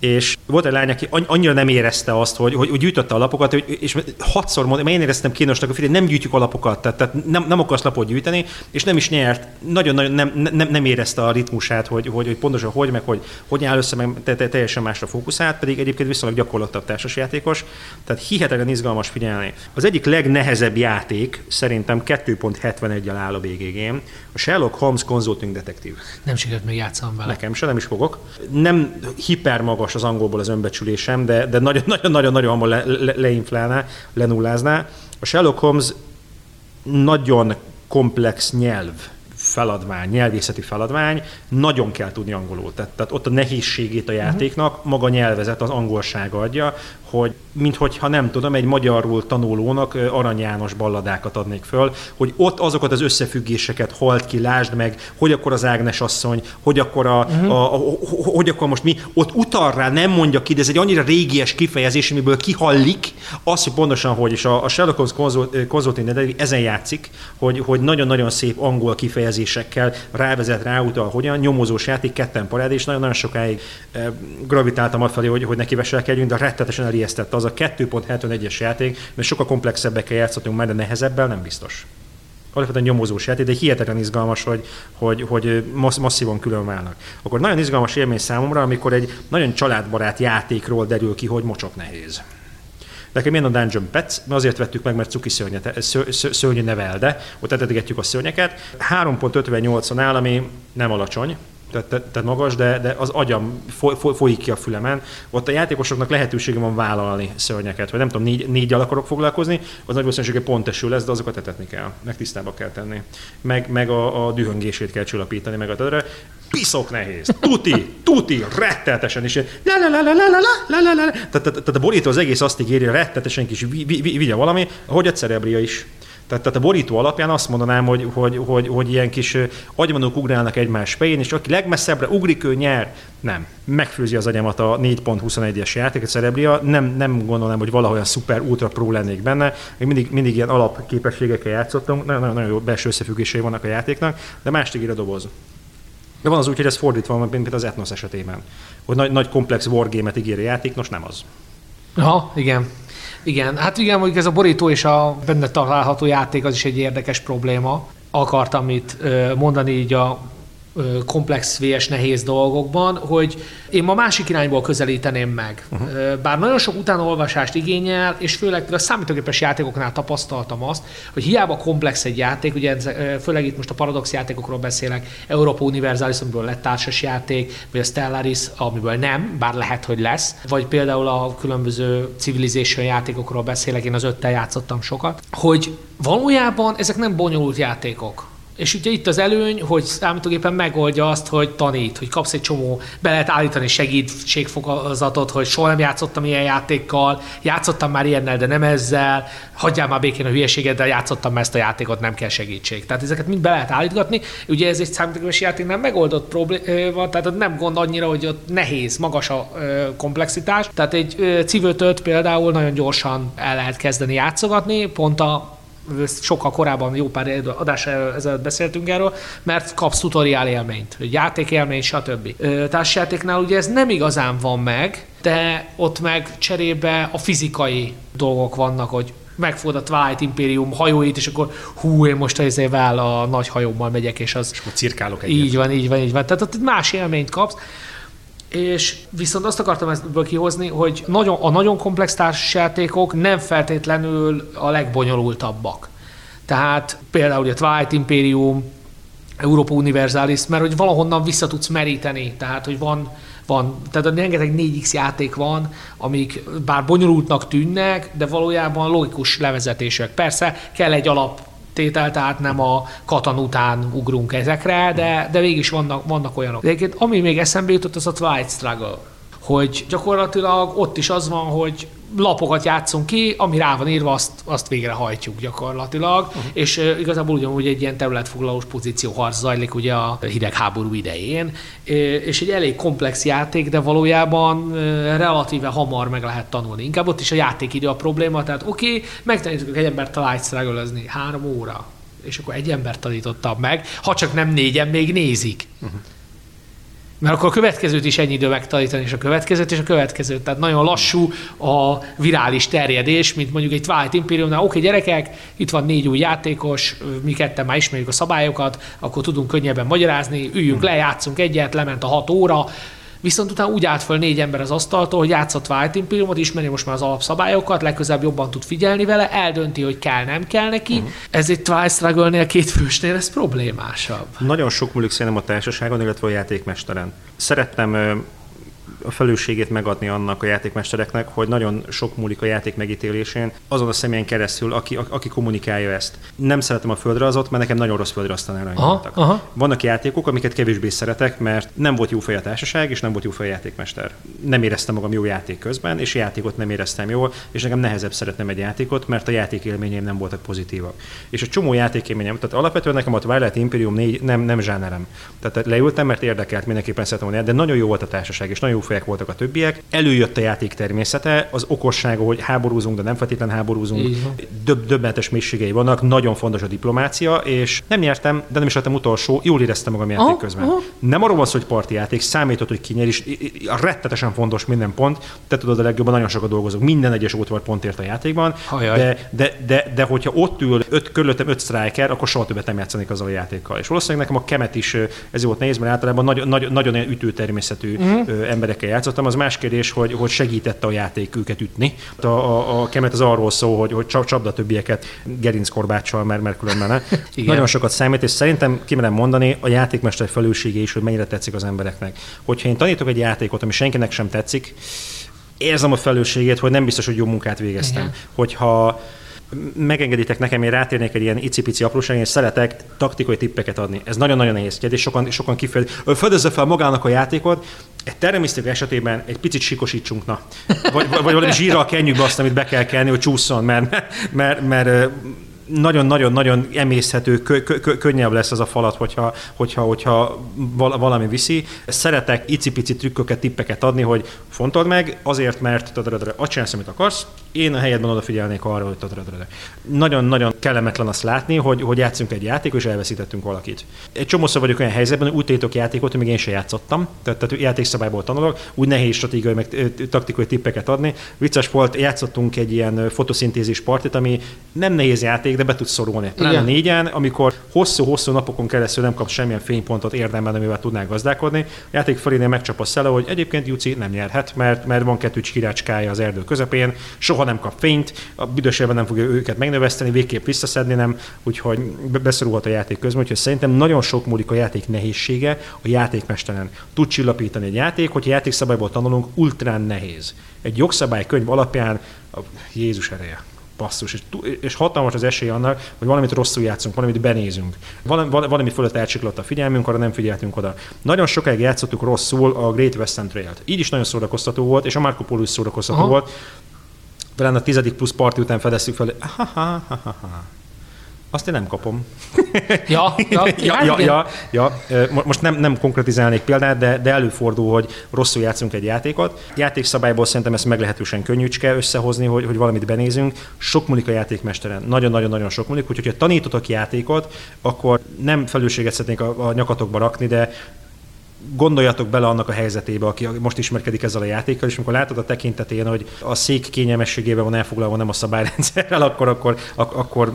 és volt egy lány, aki annyira nem érezte azt, hogy, hogy, hogy gyűjtötte a lapokat, hogy, és hatszor mondta, mert én éreztem kínosnak, hogy nem gyűjtjük a lapokat, tehát, tehát nem, nem akarsz lapot gyűjteni, és nem is nyert. Nagyon-nagyon nem, nem, nem érezte a ritmusát, hogy, hogy, hogy pontosan hogy, meg hogy, hogy áll össze, meg te, te, teljesen másra fókuszált, pedig egyébként viszonylag gyakorlatabb társasjátékos, tehát hihetetlen izgalmas figyelni. Az egyik legnehezebb játék szerintem 2.71-jel áll a BGG-n, a Sherlock Holmes Consulting Detective. Nem sikerült még játszani vele. Nekem se, nem is fogok. Nem hiper magas az angolból az önbecsülésem, de, de nagyon-nagyon-nagyon hamar le, le, leinflálná, lenullázná. A Sherlock Holmes nagyon komplex nyelv feladvány, nyelvészeti feladvány, nagyon kell tudni angolul. Tehát, tehát ott a nehézségét a játéknak maga nyelvezet, az angolsága adja, hogy minthogyha nem tudom, egy magyarul tanulónak Arany János balladákat adnék föl, hogy ott azokat az összefüggéseket halt ki, lásd meg, hogy akkor az Ágnes asszony, hogy akkor, a, uh-huh. a, a, hogy akkor most mi, ott utal rá, nem mondja ki, de ez egy annyira régies kifejezés, amiből kihallik, az, hogy pontosan hogy, és a, a Sherlock Holmes Consulting ezen játszik, hogy, hogy nagyon-nagyon szép angol kifejezésekkel rávezet, ráutal, hogyan nyomozós játék, ketten parád, és nagyon-nagyon sokáig eh, gravitáltam afelé, hogy, hogy neki veselkedjünk, de rettetesen ijesztett az a 2.71-es játék, mert sokkal komplexebbekkel játszhatunk már, de nehezebbel nem biztos. Alapvetően nyomozós játék, de hihetetlen izgalmas, hogy, hogy, hogy masszívan külön válnak. Akkor nagyon izgalmas élmény számomra, amikor egy nagyon családbarát játékról derül ki, hogy mocsok nehéz. Nekem milyen a Dungeon Pets, mi azért vettük meg, mert cuki szörnyet, szörnyű nevelde, ott etetetgetjük a szörnyeket. 3.58-on áll, ami nem alacsony, tehát, tehát, tehát magas, de, de az agyam foly, foly, folyik ki a fülemen. Ott a játékosoknak lehetősége van vállalni szörnyeket, vagy nem tudom, négy, négyel akarok foglalkozni, az nagy valószínűsége pont eső lesz, de azokat etetni kell, meg tisztába kell tenni. Meg, meg a, a dühöngését kell csillapítani, meg a tőle. Piszok nehéz. Tuti, tuti, retteltesen is. La la. Tehát, a borító az egész azt ígéri, rettetesen kis vigye valami, ahogy a cerebria is. Tehát, tehát a borító alapján azt mondanám, hogy, hogy, hogy, hogy ilyen kis agymanók ugrálnak egymás fején, és aki legmesszebbre ugrik, ő nyer. Nem. Megfőzi az agyamat a 4.21-es játék, a Cerebria. Nem, nem gondolom, hogy valahol szuper ultra pro lennék benne. Még mindig, mindig ilyen alapképességekkel játszottunk, nagyon, nagyon jó belső összefüggései vannak a játéknak, de más ígér a doboz. De van az úgy, hogy ez fordítva van, mint az Ethnos esetében. Hogy nagy, nagy komplex wargame-et ígér a játék, nos nem az. Ha, igen. Igen, hát igen, mondjuk ez a borító és a benne található játék az is egy érdekes probléma. Akartam itt mondani így a komplex, vs. nehéz dolgokban, hogy én ma másik irányból közelíteném meg. Uh-huh. Bár nagyon sok utánolvasást igényel, és főleg a számítógépes játékoknál tapasztaltam azt, hogy hiába komplex egy játék, ugye főleg itt most a paradox játékokról beszélek, Europa Universalis, amiből lett társas játék, vagy a Stellaris, amiből nem, bár lehet, hogy lesz, vagy például a különböző Civilization játékokról beszélek, én az öttel játszottam sokat, hogy valójában ezek nem bonyolult játékok és ugye itt az előny, hogy számítógépen megoldja azt, hogy tanít, hogy kapsz egy csomó, be lehet állítani segítségfokozatot, hogy soha nem játszottam ilyen játékkal, játszottam már ilyennel, de nem ezzel, hagyjál már békén a hülyeséget, de játszottam már ezt a játékot, nem kell segítség. Tehát ezeket mind be lehet állítgatni. Ugye ez egy számítógépes játék nem megoldott probléma, tehát nem gond annyira, hogy ott nehéz, magas a komplexitás. Tehát egy civil például nagyon gyorsan el lehet kezdeni játszogatni, pont a sokkal korábban, jó pár adás ezelőtt beszéltünk erről, mert kapsz tutoriál élményt, játékélményt, stb. Társjátéknál ugye ez nem igazán van meg, de ott meg cserébe a fizikai dolgok vannak, hogy megfogod a Twilight Imperium hajóit, és akkor hú, én most ezével a nagy hajómmal megyek, és az... És akkor cirkálok egyet. Így van, így van, így van. Tehát ott más élményt kapsz. És viszont azt akartam ebből kihozni, hogy nagyon, a nagyon komplex társasjátékok nem feltétlenül a legbonyolultabbak. Tehát például a Twilight Imperium, Europa Universalis, mert hogy valahonnan vissza tudsz meríteni, tehát hogy van, van tehát a rengeteg 4X játék van, amik bár bonyolultnak tűnnek, de valójában logikus levezetések. Persze kell egy alap tétel, tehát nem a katan után ugrunk ezekre, de, de végig is vannak, vannak olyanok. De ami még eszembe jutott, az a Twilight Struggle hogy gyakorlatilag ott is az van, hogy lapokat játszunk ki, ami rá van írva, azt, azt végrehajtjuk gyakorlatilag, uh-huh. és uh, igazából ugyanúgy egy ilyen területfoglalós harc zajlik ugye a hidegháború idején, és egy elég komplex játék, de valójában uh, relatíve hamar meg lehet tanulni. Inkább ott is a játékidő a probléma, tehát oké, okay, megtanítjuk egy embert light három óra, és akkor egy embert tanítottam meg, ha csak nem négyen még nézik. Uh-huh. Mert akkor a következőt is ennyi idő megtanítani, és a következőt, és a következőt. Tehát nagyon lassú a virális terjedés, mint mondjuk egy Twilight Imperiumnál. Oké, gyerekek, itt van négy új játékos, mi ketten már ismerjük a szabályokat, akkor tudunk könnyebben magyarázni, üljünk le, játszunk egyet, lement a hat óra, Viszont utána úgy állt föl négy ember az asztaltól, hogy játszott White Imperiumot, ismeri most már az alapszabályokat, legközelebb jobban tud figyelni vele, eldönti, hogy kell, nem kell neki. Uh-huh. Ez egy Twice Struggle-nél két fősnél ez problémásabb. Nagyon sok múlik szerintem a társaságon, illetve a játékmesteren. Szerettem a felelősségét megadni annak a játékmestereknek, hogy nagyon sok múlik a játék megítélésén, azon a személyen keresztül, aki, aki kommunikálja ezt. Nem szeretem a földrajzot, mert nekem nagyon rossz földrajz tanáraim Vannak játékok, amiket kevésbé szeretek, mert nem volt jó fej a társaság, és nem volt jó fej a játékmester. Nem éreztem magam jó játék közben, és játékot nem éreztem jól, és nekem nehezebb szeretnem egy játékot, mert a játék élményeim nem voltak pozitívak. És a csomó játékélményem, tehát alapvetően nekem a Twilight Imperium 4 nem, nem zsánerem. Tehát leültem, mert érdekelt, mindenképpen szeretem de nagyon jó volt a társaság, és nagyon jó fejek voltak a többiek. Előjött a játék természete, az okossága, hogy háborúzunk, de nem feltétlenül háborúzunk. Döb, döbbenetes mélységei vannak, nagyon fontos a diplomácia, és nem nyertem, de nem is lettem utolsó, jól éreztem magam játék közben. Aha. Nem arról van szó, hogy parti játék, számított, hogy kinyer, és rettetesen fontos minden pont. Te tudod a legjobban, nagyon sokat dolgozok, minden egyes volt pontért a játékban, de, de, de, de, hogyha ott ül öt, körülöttem öt striker, akkor soha többet nem játszanék azzal a játékkal. És valószínűleg nekem a kemet is ez volt nehéz, mert általában nagyon, nagyon, nagyon ütő természetű uh-huh. Emberekkel játszottam. Az más kérdés, hogy, hogy segítette a játék őket ütni. A, a, a kemet az arról szól, hogy, hogy csapda többieket gerinckorbáccsal, mert, mert különben ne. Nagyon sokat számít, és szerintem kimerem mondani a játékmester felelőssége is, hogy mennyire tetszik az embereknek. Hogyha én tanítok egy játékot, ami senkinek sem tetszik, érzem a felelősségét, hogy nem biztos, hogy jó munkát végeztem. Igen. Hogyha megengeditek nekem, én rátérnék egy ilyen icipici apróság, és szeretek taktikai tippeket adni. Ez nagyon-nagyon nehéz kérdés, sokan, sokan kifejezi. Fedezze fel magának a játékot, egy teremisztik esetében egy picit sikosítsunk, na. Vagy, vagy valami zsírral kenjük be azt, amit be kell kenni, hogy csúszson, mert, mert, mert, mert nagyon-nagyon-nagyon emészhető, kö, kö, könnyebb lesz az a falat, hogyha, hogyha, hogyha valami viszi. Szeretek icipici trükköket, tippeket adni, hogy fontold meg, azért, mert azt csinálsz, amit akarsz, én a helyedben odafigyelnék arra, hogy Nagyon-nagyon kellemetlen azt látni, hogy, hogy játszunk egy játékot, és elveszítettünk valakit. Egy csomószor vagyok olyan helyzetben, hogy úgy tétok játékot, hogy még én sem játszottam, tehát, tehát játékszabályból tanulok, úgy nehéz stratégiai, meg taktikai tippeket adni. Vicces volt, játszottunk egy ilyen fotoszintézis partit, ami nem nehéz játék, de be tudsz szorulni. Talán a négyen, amikor hosszú-hosszú napokon keresztül nem kapsz semmilyen fénypontot érdemben, amivel tudnál gazdálkodni. A játék felénél megcsap a szele, hogy egyébként Juci nem nyerhet, mert, mert van kettő kirácskája az erdő közepén, soha nem kap fényt, a büdösében nem fogja őket megnöveszteni, végképp visszaszedni nem, úgyhogy beszorulhat a játék közben, úgyhogy szerintem nagyon sok múlik a játék nehézsége a játékmesteren. Tud csillapítani egy játék, hogy játékszabályból tanulunk, ultrán nehéz. Egy jogszabálykönyv alapján a Jézus ereje basszus, és, és hatalmas az esély annak, hogy valamit rosszul játszunk, valamit benézünk. Valami, valami fölött elcsiklott a figyelmünk, arra nem figyeltünk oda. Nagyon sokáig játszottuk rosszul a Great Western Trail-t. Így is nagyon szórakoztató volt, és a Marco Polo is szórakoztató Aha. volt. Talán a tizedik plusz parti után fedeztük fel, ha, ha, ha, ha, ha Azt én nem kapom. Ja, ja, ja, ja, ja, ja. Mo- Most nem, nem konkretizálnék példát, de, de előfordul, hogy rosszul játszunk egy játékot. Játékszabályból szerintem ezt meglehetősen könnyűcske összehozni, hogy, hogy valamit benézünk. Sok múlik a játékmesteren. Nagyon-nagyon-nagyon sok múlik. Úgyhogy, ha tanítotok játékot, akkor nem felelősséget szeretnék a, a nyakatokba rakni, de gondoljatok bele annak a helyzetébe, aki most ismerkedik ezzel a játékkal, és amikor látod a tekintetén, hogy a szék kényelmességével van elfoglalva, nem a szabályrendszerrel, akkor, akkor, ak- akkor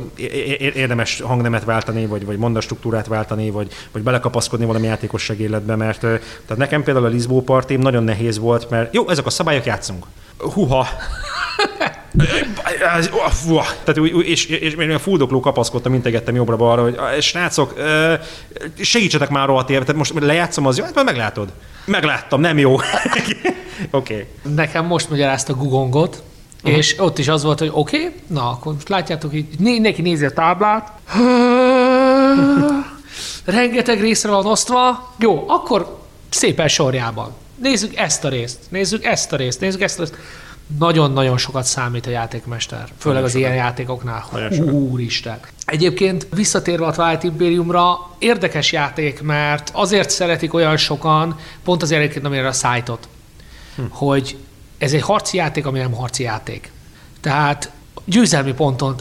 érdemes hangnemet váltani, vagy, vagy mondastruktúrát váltani, vagy, vagy belekapaszkodni valami játékos segédletbe, mert tehát nekem például a Lisbó partém nagyon nehéz volt, mert jó, ezek a szabályok, játszunk. Huha, Tehát, és, és, és a fuldokló kapaszkodtam, integettem jobbra-balra, hogy "Ah, srácok, segítsetek már rohadt éve, tehát most lejátszom az jó, hát meglátod. Megláttam, nem jó. Oké. okay. Nekem most magyarázta Gugongot, uh-huh. és ott is az volt, hogy oké, okay, na akkor most látjátok, így neki nézi a táblát. Rengeteg részre van osztva. Jó, akkor szépen sorjában. Nézzük ezt a részt, nézzük ezt a részt, nézzük ezt a részt. Nagyon-nagyon sokat számít a játékmester, főleg az ilyen játékoknál. Úristen. Egyébként visszatérve a Twilight Imperiumra, érdekes játék, mert azért szeretik olyan sokan, pont azért egyébként, amire a szájtot, hm. hogy ez egy harci játék, ami nem harci játék. Tehát győzelmi ponton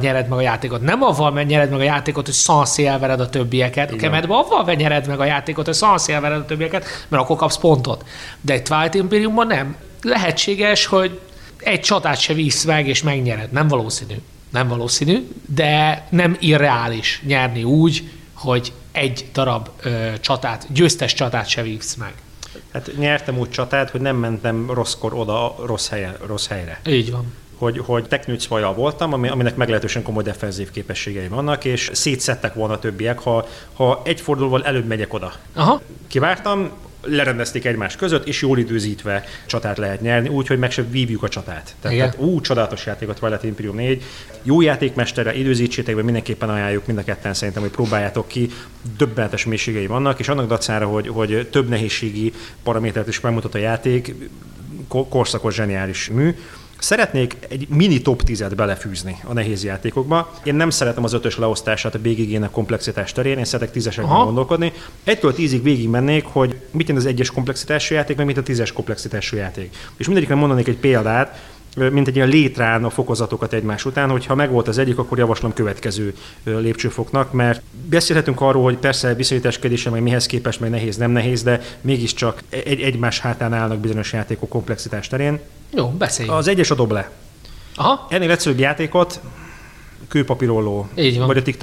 nyered meg a játékot. Nem avval nyered meg a játékot, hogy szanszé elvered a többieket. A kemedbe avval nyered meg a játékot, hogy szanszé elvered a többieket, mert akkor kapsz pontot. De egy Twilight Imperiumban nem. Lehetséges, hogy egy csatát se visz meg, és megnyered. Nem valószínű. Nem valószínű, de nem irreális nyerni úgy, hogy egy darab ö, csatát, győztes csatát se vívsz meg. Hát nyertem úgy csatát, hogy nem mentem rosszkor oda, rossz, helyen, rossz helyre. Így van. hogy, hogy teknőc vajjal voltam, ami, aminek meglehetősen komoly defenzív képességei vannak, és szétszettek volna a többiek, ha, ha egy fordulóval előbb megyek oda. Aha. Kivártam, lerendezték egymás között, és jól időzítve csatát lehet nyerni, úgyhogy meg se vívjuk a csatát. Tehát, Igen. tehát ú, csodálatos játék a Twilight Imperium 4. Jó játékmestere, időzítsétek be, mindenképpen ajánljuk mind a ketten szerintem, hogy próbáljátok ki. Döbbenetes mélységei vannak, és annak dacára, hogy, hogy több nehézségi paramétert is megmutat a játék, ko- korszakos zseniális mű. Szeretnék egy mini top 10-et belefűzni a nehéz játékokba. Én nem szeretem az ötös leosztását a BGG-nek komplexitás terén, én szeretek tízesekben Aha. gondolkodni. Egytől tízig végig mennék, hogy mit jelent az egyes komplexitású játék, meg mit a tízes komplexitású játék. És mindegyikre mondanék egy példát, mint egy ilyen létrán a fokozatokat egymás után, hogyha megvolt az egyik, akkor javaslom következő lépcsőfoknak, mert beszélhetünk arról, hogy persze viszonyításkedése, meg mihez képest, meg nehéz, nem nehéz, de mégiscsak egy, egymás hátán állnak bizonyos játékok komplexitás terén. Jó, beszéljünk. Az egyes a dob le. Aha. Ennél egyszerűbb játékot kőpapírolló, vagy a tic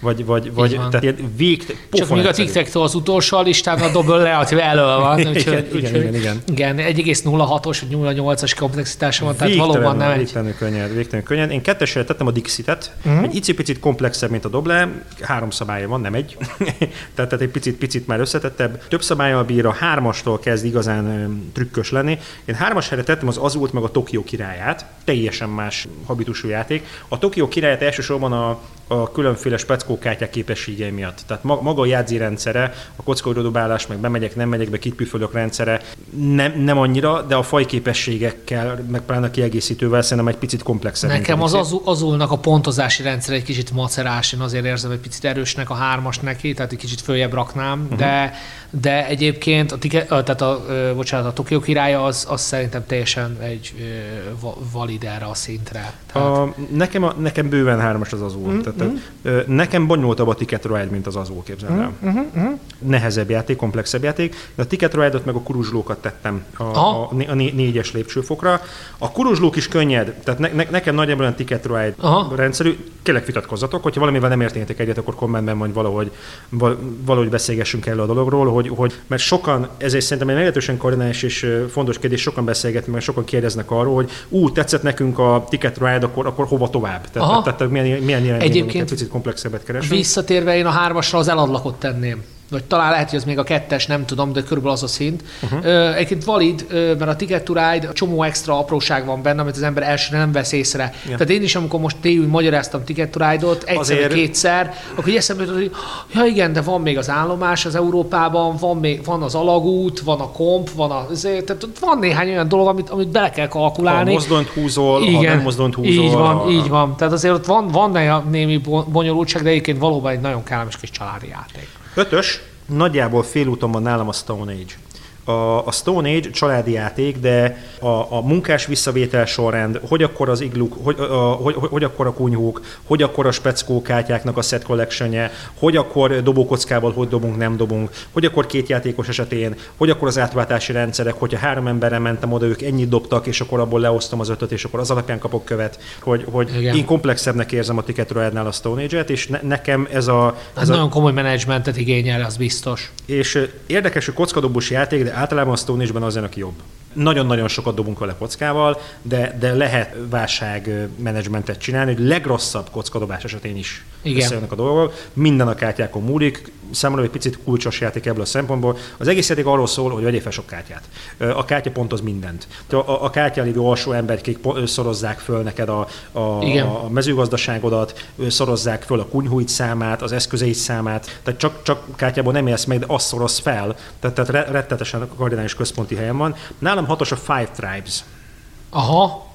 vagy, vagy, vagy tehát ilyen végt, Csak még a tic az utolsó a listán, a Double Layout elő van. Igen, Úgyhogy, igen, igen, igen. igen. 1,06-os vagy 0,8-as komplexitása van, tehát valóban nem egy... Végtelenül könnyed, végtelenül könnyed. Én kettesre tettem a Dixit-et, uh-huh. egy icipicit komplexebb, mint a Doble, három szabálya van, nem egy. tehát, tehát egy picit, picit már összetettebb. Több szabályal bír, a hármastól kezd igazán trükkös lenni. Én hármas helyre tettem az Azult meg a Tokió királyát, teljesen más habitusú játék. A Tokió királyát elsősorban a, a különféle speckókártyák képességei miatt. Tehát ma- maga a játszi rendszere, a kockaudodobálás, meg bemegyek, nem megyek be, kitpüfölök rendszere, nem, nem annyira, de a faj képességekkel, meg pláne a kiegészítővel szerintem egy picit komplexebb. Nekem az azul, azulnak a pontozási rendszer egy kicsit macerás, én azért érzem egy picit erősnek a hármas neki, tehát egy kicsit följebb raknám, uh-huh. de, de egyébként a, tike, tehát a, bocsánat, a Tokió királya az, az szerintem teljesen egy valid erre a szintre. Tehát, A, nekem, a, nekem bőven hármas az azul. Mm, tehát, ö, nekem bonyolultabb a Ticket Ride, mint az azul, képzeld el. Mm, mm, Nehezebb játék, komplexebb játék. De a Ticket Ride-ot meg a kuruzslókat tettem a, Aha. a, a né- négyes lépcsőfokra. A kuruzslók is könnyed, tehát ne, ne, nekem nagyjából olyan Ticket Ride Aha. rendszerű. Kérlek vitatkozzatok, hogyha valamivel nem értétek egyet, akkor kommentben majd valahogy, val- valahogy beszélgessünk erről a dologról, hogy, hogy mert sokan, ez egy szerintem egy meglehetősen koordinális és fontos kérdés, sokan beszélgetnek, meg sokan kérdeznek arról, hogy ú, tetszett nekünk a Ticket Ride, akkor, akkor hova tovább? Tehát, Aha. Tehát, milyen, milyen Egyébként Egyébként egy picit komplexebbet keresünk. Visszatérve én a hármasra az eladlakot tenném. Vagy talán lehet, hogy az még a kettes, nem tudom, de körülbelül az a szint. Uh-huh. Egyébként valid, mert a Ticket to Ride csomó extra apróság van benne, amit az ember elsőre nem vesz észre. Yeah. Tehát én is, amikor most tévül magyaráztam Ticket to Ride-ot, egyszer Azért... kétszer, akkor eszembe jutott, hogy ja igen, de van még az állomás az Európában, van, még, van az alagút, van a komp, van a, tehát van néhány olyan dolog, amit, amit bele kell kalkulálni. Ha mozdonyt húzol, igen, ha nem mozdonyt húzol. Így van, a... így van. Tehát azért ott van, van némi bonyolultság, de egyébként valóban egy nagyon kellemes kis családi játék. Ötös, nagyjából félúton van nálam a Stone Age a, a Stone Age családi játék, de a, a munkás visszavétel sorrend, hogy akkor az igluk, hogy, a, hogy, hogy akkor a kunyhók, hogy akkor a speckó kártyáknak a set collection hogy akkor dobókockával hogy dobunk, nem dobunk, hogy akkor két játékos esetén, hogy akkor az átváltási rendszerek, hogyha három emberre mentem oda, ők ennyit dobtak, és akkor abból leosztom az ötöt, és akkor az alapján kapok követ, hogy, hogy én komplexebbnek érzem a Ticket Royale-nál a Stone Age-et, és ne, nekem ez a... Ez, ez a, nagyon komoly menedzsmentet igényel, az biztos. És érdekes, hogy kockadobós játék, de általában a Stone Age-ben az aki jobb. Nagyon-nagyon sokat dobunk vele kockával, de, de lehet válságmenedzsmentet csinálni, hogy legrosszabb kockadobás esetén is Igen. a dolgok. Minden a kártyákon múlik, számomra egy picit kulcsos játék ebből a szempontból. Az egész játék arról szól, hogy vegyél fel sok kártyát. A kártya pontoz mindent. A, a, kártyán lévő alsó emberkék szorozzák föl neked a, a, a mezőgazdaságodat, szorozzák föl a kunyhúit számát, az eszközeit számát, tehát csak, csak kártyából nem élsz meg, de azt szoroz fel. Tehát, tehát rettetesen kardinális központi helyen van. Nálam hatos a Five Tribes. Aha.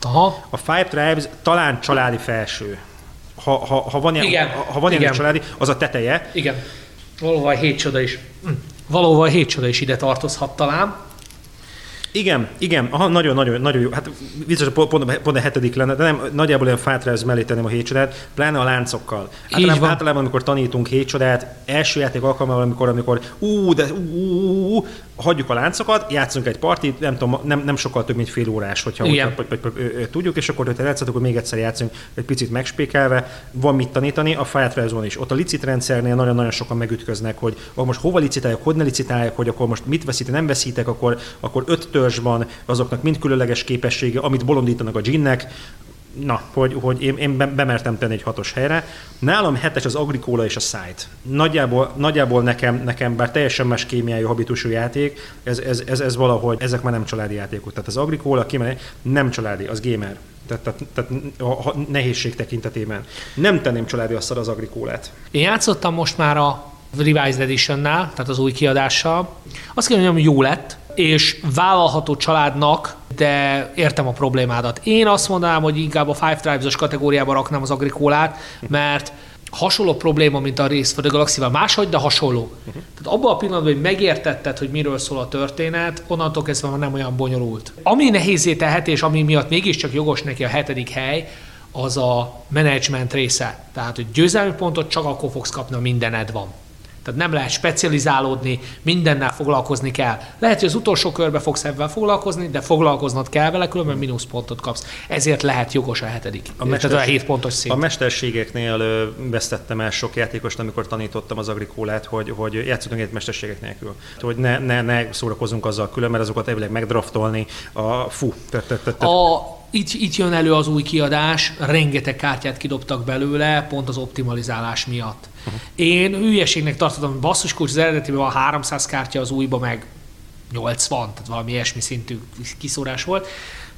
Aha. A Five Tribes talán családi felső ha, ha, ha van ilyen, Igen. Ha, ha van ilyen családi, az a teteje. Igen. Valóban hét csoda is. Valóban hét csoda is ide tartozhat talán. Igen, igen, aha, nagyon, nagyon, nagyon jó. Hát biztos, hogy pont, pont a hetedik lenne, de nem, nagyjából olyan ez mellé tenném a hétcsodát, pláne a láncokkal. Általában, általában, amikor tanítunk hétcsodát, első játék alkalmával, amikor, amikor ú, de ú, ú, ú, hagyjuk a láncokat, játszunk egy partit, nem tudom, nem, nem sokkal több, mint fél órás, hogyha úgy, hogy, hogy, tudjuk, és akkor, hogyha játszatok, akkor még egyszer játszunk, egy picit megspékelve, van mit tanítani, a Firetrails is. Ott a licit rendszernél nagyon-nagyon sokan megütköznek, hogy ah, most hova licitálják, hogy ne licitálják, hogy akkor most mit veszítek, nem veszítek, akkor, akkor öt törzs van, azoknak mind különleges képessége, amit bolondítanak a ginnek, na, hogy, hogy én, én bemertem tenni egy hatos helyre. Nálam hetes az Agricola és a Site. Nagyjából, nagyjából nekem, nekem, bár teljesen más kémiájú habitusú játék, ez, ez, ez, ez valahogy, ezek már nem családi játékok. Tehát az Agricola nem családi, az gamer. Tehát, tehát, tehát a nehézség tekintetében. Nem tenném családi azt az agrikólát. Én játszottam most már a Revised Edition-nál, tehát az új kiadással. Azt kell mondjam, jó lett, és vállalható családnak, de értem a problémádat. Én azt mondanám, hogy inkább a Five Tribes-os kategóriába raknám az agrikólát, mert hasonló probléma, mint a for the Galaxy-val. Máshogy, de hasonló. Tehát abban a pillanatban, hogy megértetted, hogy miről szól a történet, onnantól kezdve már nem olyan bonyolult. Ami nehézé tehet, és ami miatt mégiscsak jogos neki a hetedik hely, az a menedzsment része. Tehát, hogy győzelmi pontot csak akkor fogsz kapni, ha mindened van. Tehát nem lehet specializálódni, mindennel foglalkozni kell. Lehet, hogy az utolsó körbe fogsz ebben foglalkozni, de foglalkoznod kell vele, különben mínuszpontot kapsz. Ezért lehet jogos a hetedik. A, mesters, tehát a hét pontos szint. A mesterségeknél vesztettem el sok játékost, amikor tanítottam az agrikólát, hogy, hogy játszottunk egy mesterségek nélkül. Hogy ne, ne, ne szórakozunk azzal külön, mert azokat elvileg megdraftolni. A, fú, te. A, itt, itt jön elő az új kiadás, rengeteg kártyát kidobtak belőle, pont az optimalizálás miatt. Uh-huh. Én hülyeségnek tartottam, hogy basszus kulcs az eredetiben van 300 kártya, az újba meg 80, tehát valami ilyesmi szintű kiszórás volt.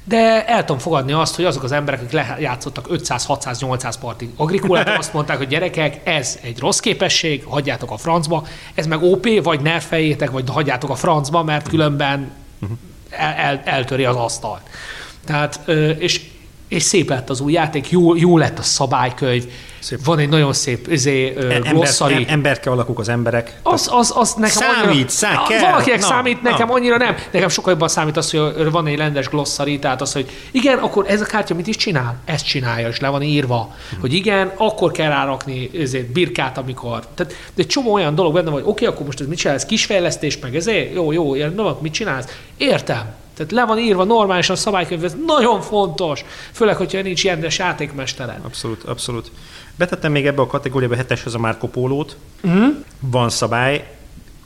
De el tudom fogadni azt, hogy azok az emberek, akik lejátszottak 500, 600, 800 partig agrikulát, azt mondták, hogy gyerekek, ez egy rossz képesség, hagyjátok a francba, ez meg OP, vagy nerfeljétek, vagy hagyjátok a francba, mert különben uh-huh. el, el, eltöri az asztalt. Tehát, és, és szép lett az új játék, jó, jó lett a szabálykönyv, Szép. Van egy nagyon szép izé, glosszari. Ember, emberke alakuk az emberek. Az, az, az nekem számít, annyira, szá, kell. Valakinek na, számít, na. nekem annyira nem. Nekem sokkal jobban számít az, hogy van egy rendes glosszari, tehát az, hogy igen, akkor ez a kártya mit is csinál? Ezt csinálja, és le van írva. Hmm. Hogy igen, akkor kell rárakni ezért birkát, amikor. Tehát, de egy csomó olyan dolog benne, hogy oké, okay, akkor most ez mit csinál, ez kisfejlesztés, meg ezért, jó, jó, nem, mit csinálsz? Értem. Tehát le van írva normálisan a szabálykönyv, ez nagyon fontos, főleg, hogyha nincs rendes játékmestered. Abszolút, abszolút. Betettem még ebbe a kategóriába heteshez a Marco Pólót. Uh-huh. Van szabály,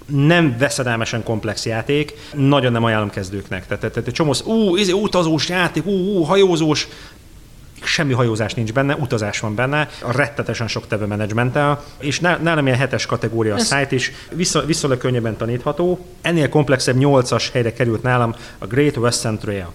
nem veszedelmesen komplex játék, nagyon nem ajánlom kezdőknek. Tehát, tehát egy csomó, ú, ez izé, utazós játék, ú, ú, hajózós, semmi hajózás nincs benne, utazás van benne, a rettetesen sok tevő menedzsmenttel, és nálam ilyen hetes kategória a szájt is, vissza, viszonylag könnyebben tanítható. Ennél komplexebb nyolcas helyre került nálam a Great Western Trail,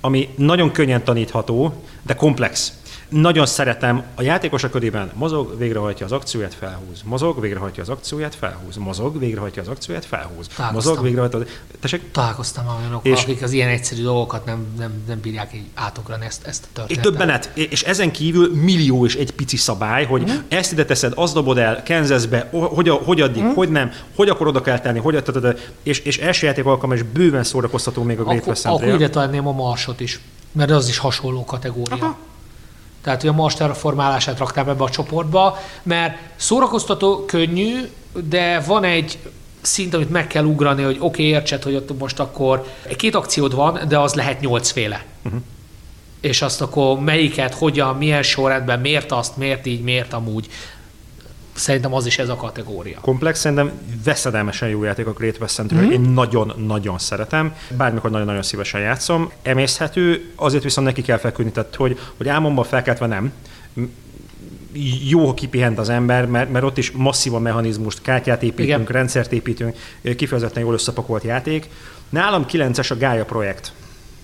ami nagyon könnyen tanítható, de komplex. Nagyon szeretem, a játékosok körében mozog, végrehajtja az akcióját, felhúz. Mozog, végrehajtja az akcióját, felhúz. Mozog, végrehajtja az akcióját, felhúz. Mozog, végrehajtja. Tessék? Találkoztam olyanokkal, és akik az ilyen egyszerű dolgokat nem, nem, nem bírják így átugrani ezt, ezt a történetet. És döbbenet. És ezen kívül millió és egy pici szabály, hogy mm. ezt ide teszed, azt dobod el, kenzeszbe, hogy, hogy addig, mm. hogy nem, hogy akkor oda kell tenni, hogy és, és első játék alkalom, és bőven szórakoztató még a Great Western Akkor ide tenném a Marsot is, mert az is hasonló kategória. Aha. Tehát, hogy a Mars terraformálását raktám ebbe a csoportba, mert szórakoztató, könnyű, de van egy szint, amit meg kell ugrani, hogy oké, okay, értsed, hogy ott most akkor két akciód van, de az lehet nyolcféle. Uh-huh. És azt akkor melyiket, hogyan, milyen sorrendben, miért azt, miért így, miért amúgy. Szerintem az is ez a kategória. Komplex, szerintem veszedelmesen jó játék a Great Western mm-hmm. Én nagyon-nagyon szeretem. Bármikor nagyon-nagyon szívesen játszom. Emészhető, azért viszont neki kell feküdni, tehát hogy, hogy álmomban felkeltve nem jó, ha kipihent az ember, mert, mert ott is masszív a mechanizmust, kártyát építünk, Igen. rendszert építünk, kifejezetten jól összepakolt játék. Nálam 9-es a Gaia projekt.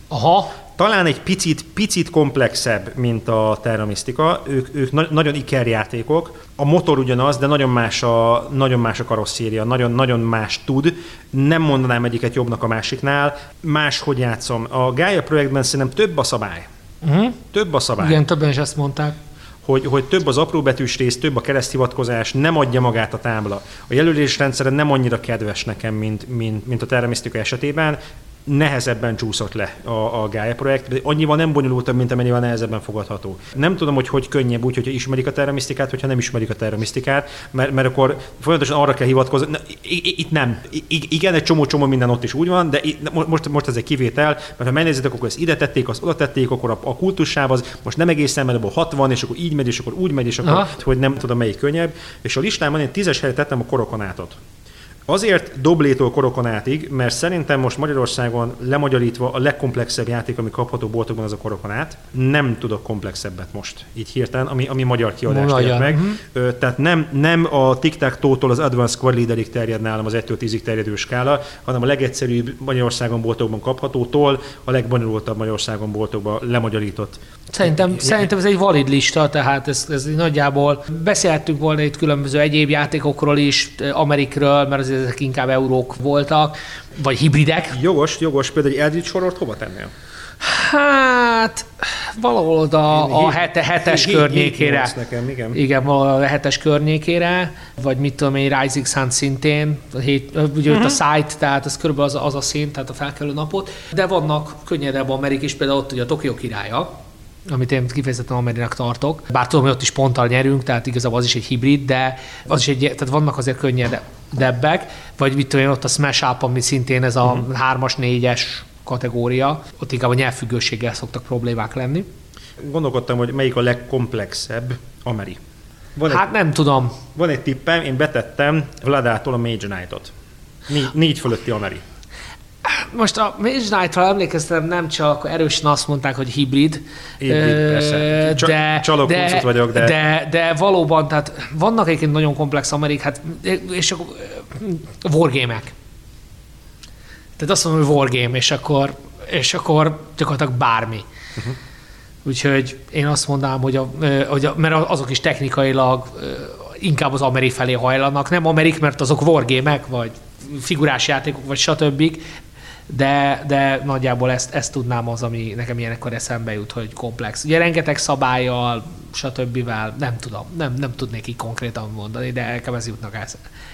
Aha. Talán egy picit, picit komplexebb, mint a Terra Mystica. Ők, ők na- nagyon ikerjátékok. A motor ugyanaz, de nagyon más a, nagyon más a karosszéria, nagyon, nagyon más tud. Nem mondanám egyiket jobbnak a másiknál. Más, hogy játszom. A Gaia projektben szerintem több a szabály. Uh-huh. Több a szabály. Igen, többen is ezt mondták hogy, hogy több az apróbetűs rész, több a kereszthivatkozás, nem adja magát a tábla. A jelölésrendszere nem annyira kedves nekem, mint, mint, mint a Terra Mystica esetében nehezebben csúszott le a, a Gaia projekt, de annyival nem bonyolultabb, mint amennyivel nehezebben fogadható. Nem tudom, hogy hogy könnyebb úgy, hogyha ismerik a terramisztikát, hogyha nem ismerik a terramisztikát, mert, mert akkor folyamatosan arra kell hivatkozni. Na, itt nem. I, igen, egy csomó-csomó minden ott is úgy van, de itt, most, most ez egy kivétel, mert ha megnézitek, akkor ezt ide tették, azt oda tették, akkor a, a kultussáv az most nem egészen, mert abból 60, és akkor így megy, és akkor úgy megy, és akkor, Aha. hogy nem tudom melyik könnyebb. És a listámon én tízes helyre tettem a korokonátot. Azért Doblétól Korokonátig, mert szerintem most Magyarországon lemagyarítva a legkomplexebb játék, ami kapható boltokban, az a Korokonát. Nem tudok komplexebbet most, így hirtelen, ami, ami magyar kiadást ért meg. Uh-huh. Tehát nem, nem a tic tótól az Advanced Squad Leaderig terjed nálam az 1-től 10-ig terjedő skála, hanem a legegyszerűbb Magyarországon boltokban kaphatótól a legbonyolultabb Magyarországon boltokban lemagyarított Szerintem, szerintem ez egy valid lista, tehát ez, ez nagyjából beszéltünk volna itt különböző egyéb játékokról is, Amerikről, mert azért ezek inkább eurók voltak, vagy hibridek. Jogos, jogos. Például egy Eldritch Horror-t hova tennél? Hát valahol oda a hete, hetes hét, környékére. Hét nekem, igen. Igen, valahol a hetes környékére, vagy mit tudom én, Rising Sun szintén, a hét, ugye uh-huh. a site, tehát ez körülbelül az, az a szint, tehát a felkelő napot, de vannak könnyedebb Amerik is, például ott ugye a Tokyo királya, amit én kifejezetten Amerinak tartok. Bár tudom, hogy ott is ponttal nyerünk, tehát igazából az is egy hibrid, de az is egy, tehát vannak azért könnyedebbek, vagy mit tudom én, ott a Smash Up, ami szintén ez a uh-huh. hármas, négyes kategória, ott inkább a nyelvfüggőséggel szoktak problémák lenni. Gondolkodtam, hogy melyik a legkomplexebb Ameri. Van hát egy, nem tudom. Van egy tippem, én betettem Vladától a Mage Knight-ot. Négy, négy fölötti Ameri. Most a Mage Knight-ra emlékeztem, nem csak erősen azt mondták, hogy hibrid. Hibrid, persze. De, Csalok de, vagyok, de... de... De valóban, tehát vannak egyébként nagyon komplex Amerik, hát, és akkor wargame-ek. Tehát azt mondom, hogy wargame, és akkor, és akkor gyakorlatilag bármi. Uh-huh. Úgyhogy én azt mondanám, hogy, a, hogy a, mert azok is technikailag inkább az Amerik felé hajlanak. Nem Amerik, mert azok wargame vagy figurás játékok, vagy stb de, de nagyjából ezt, ezt tudnám az, ami nekem ilyenekkor eszembe jut, hogy komplex. Ugye rengeteg szabályjal, stb. nem tudom, nem, nem tudnék így konkrétan mondani, de nekem ez jutnak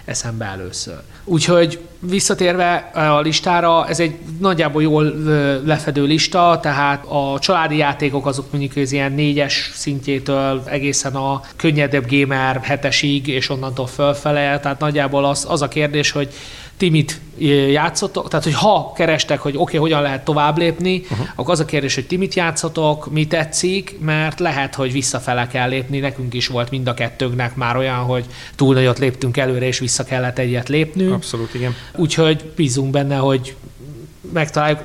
eszembe először. Úgyhogy visszatérve a listára, ez egy nagyjából jól lefedő lista, tehát a családi játékok azok mondjuk az ilyen négyes szintjétől egészen a könnyedebb gamer hetesig, és onnantól fölfele, tehát nagyjából az, az a kérdés, hogy ti mit játszotok, tehát hogy ha kerestek, hogy oké, okay, hogyan lehet tovább lépni, uh-huh. akkor az a kérdés, hogy ti mit játszotok, mi tetszik, mert lehet, hogy visszafele kell lépni, nekünk is volt mind a kettőnknek már olyan, hogy túl nagyot léptünk előre, és vissza kellett egyet lépnünk. Abszolút, igen. Úgyhogy bízunk benne, hogy megtaláljuk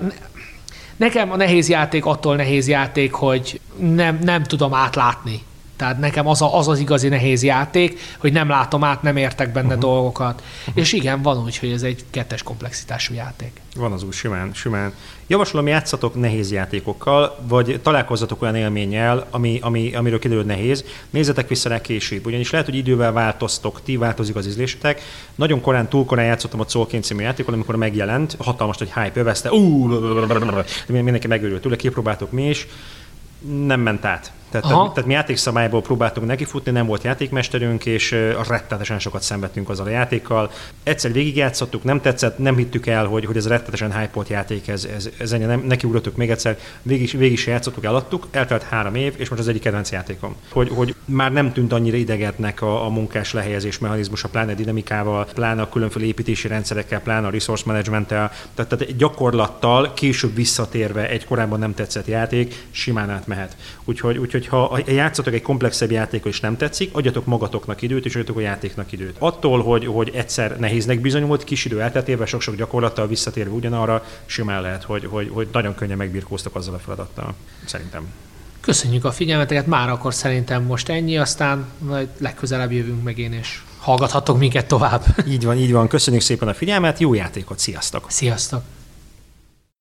Nekem a nehéz játék attól nehéz játék, hogy nem, nem tudom átlátni. Tehát nekem az, a, az az igazi nehéz játék, hogy nem látom át, nem értek benne uh-huh. dolgokat. Uh-huh. És igen, van úgy, hogy ez egy kettes komplexitású játék. Van az úgy, simán, simán. Javaslom, játszatok nehéz játékokkal, vagy találkozzatok olyan élménnyel, ami, ami, amiről kiderül nehéz. Nézzetek vissza rá később, ugyanis lehet, hogy idővel változtok, ti változik az ízlésetek. Nagyon korán, túl korán játszottam a Soul című játékon, amikor megjelent, hatalmas, hogy hype övezte, mindenki megőrült tőle, kipróbáltuk mi is, nem ment át. Tehát, tehát, tehát mi játékszabályból próbáltunk nekifutni, nem volt játékmesterünk, és rettenetesen sokat szenvedtünk azzal a játékkal. Egyszer végigjátszottuk, nem tetszett, nem hittük el, hogy, hogy ez rettenetesen hype játék, ez, ez, ez ennyi, nem, nekiugrottuk még egyszer, végig, végig is játszottuk, eladtuk, eltelt három év, és most az egyik kedvenc játékom. Hogy, hogy már nem tűnt annyira idegetnek a, a munkás lehelyezés mechanizmusa, pláne dinamikával, pláne a különféle építési rendszerekkel, pláne a resource managementtel, tehát, tehát gyakorlattal később visszatérve egy korábban nem tetszett játék simán átmehet. Úgyhogy, úgyhogy hogy ha játszatok egy komplexebb játékot és nem tetszik, adjatok magatoknak időt, és adjatok a játéknak időt. Attól, hogy, hogy egyszer nehéznek bizonyult, kis idő elteltével, sok-sok gyakorlattal visszatérve ugyanarra, simán lehet, hogy, hogy, hogy nagyon könnyen megbirkóztak azzal a feladattal. Szerintem. Köszönjük a figyelmeteket, már akkor szerintem most ennyi, aztán majd legközelebb jövünk meg én, és hallgathatok minket tovább. Így van, így van. Köszönjük szépen a figyelmet, jó játékot, sziasztok! Sziasztok!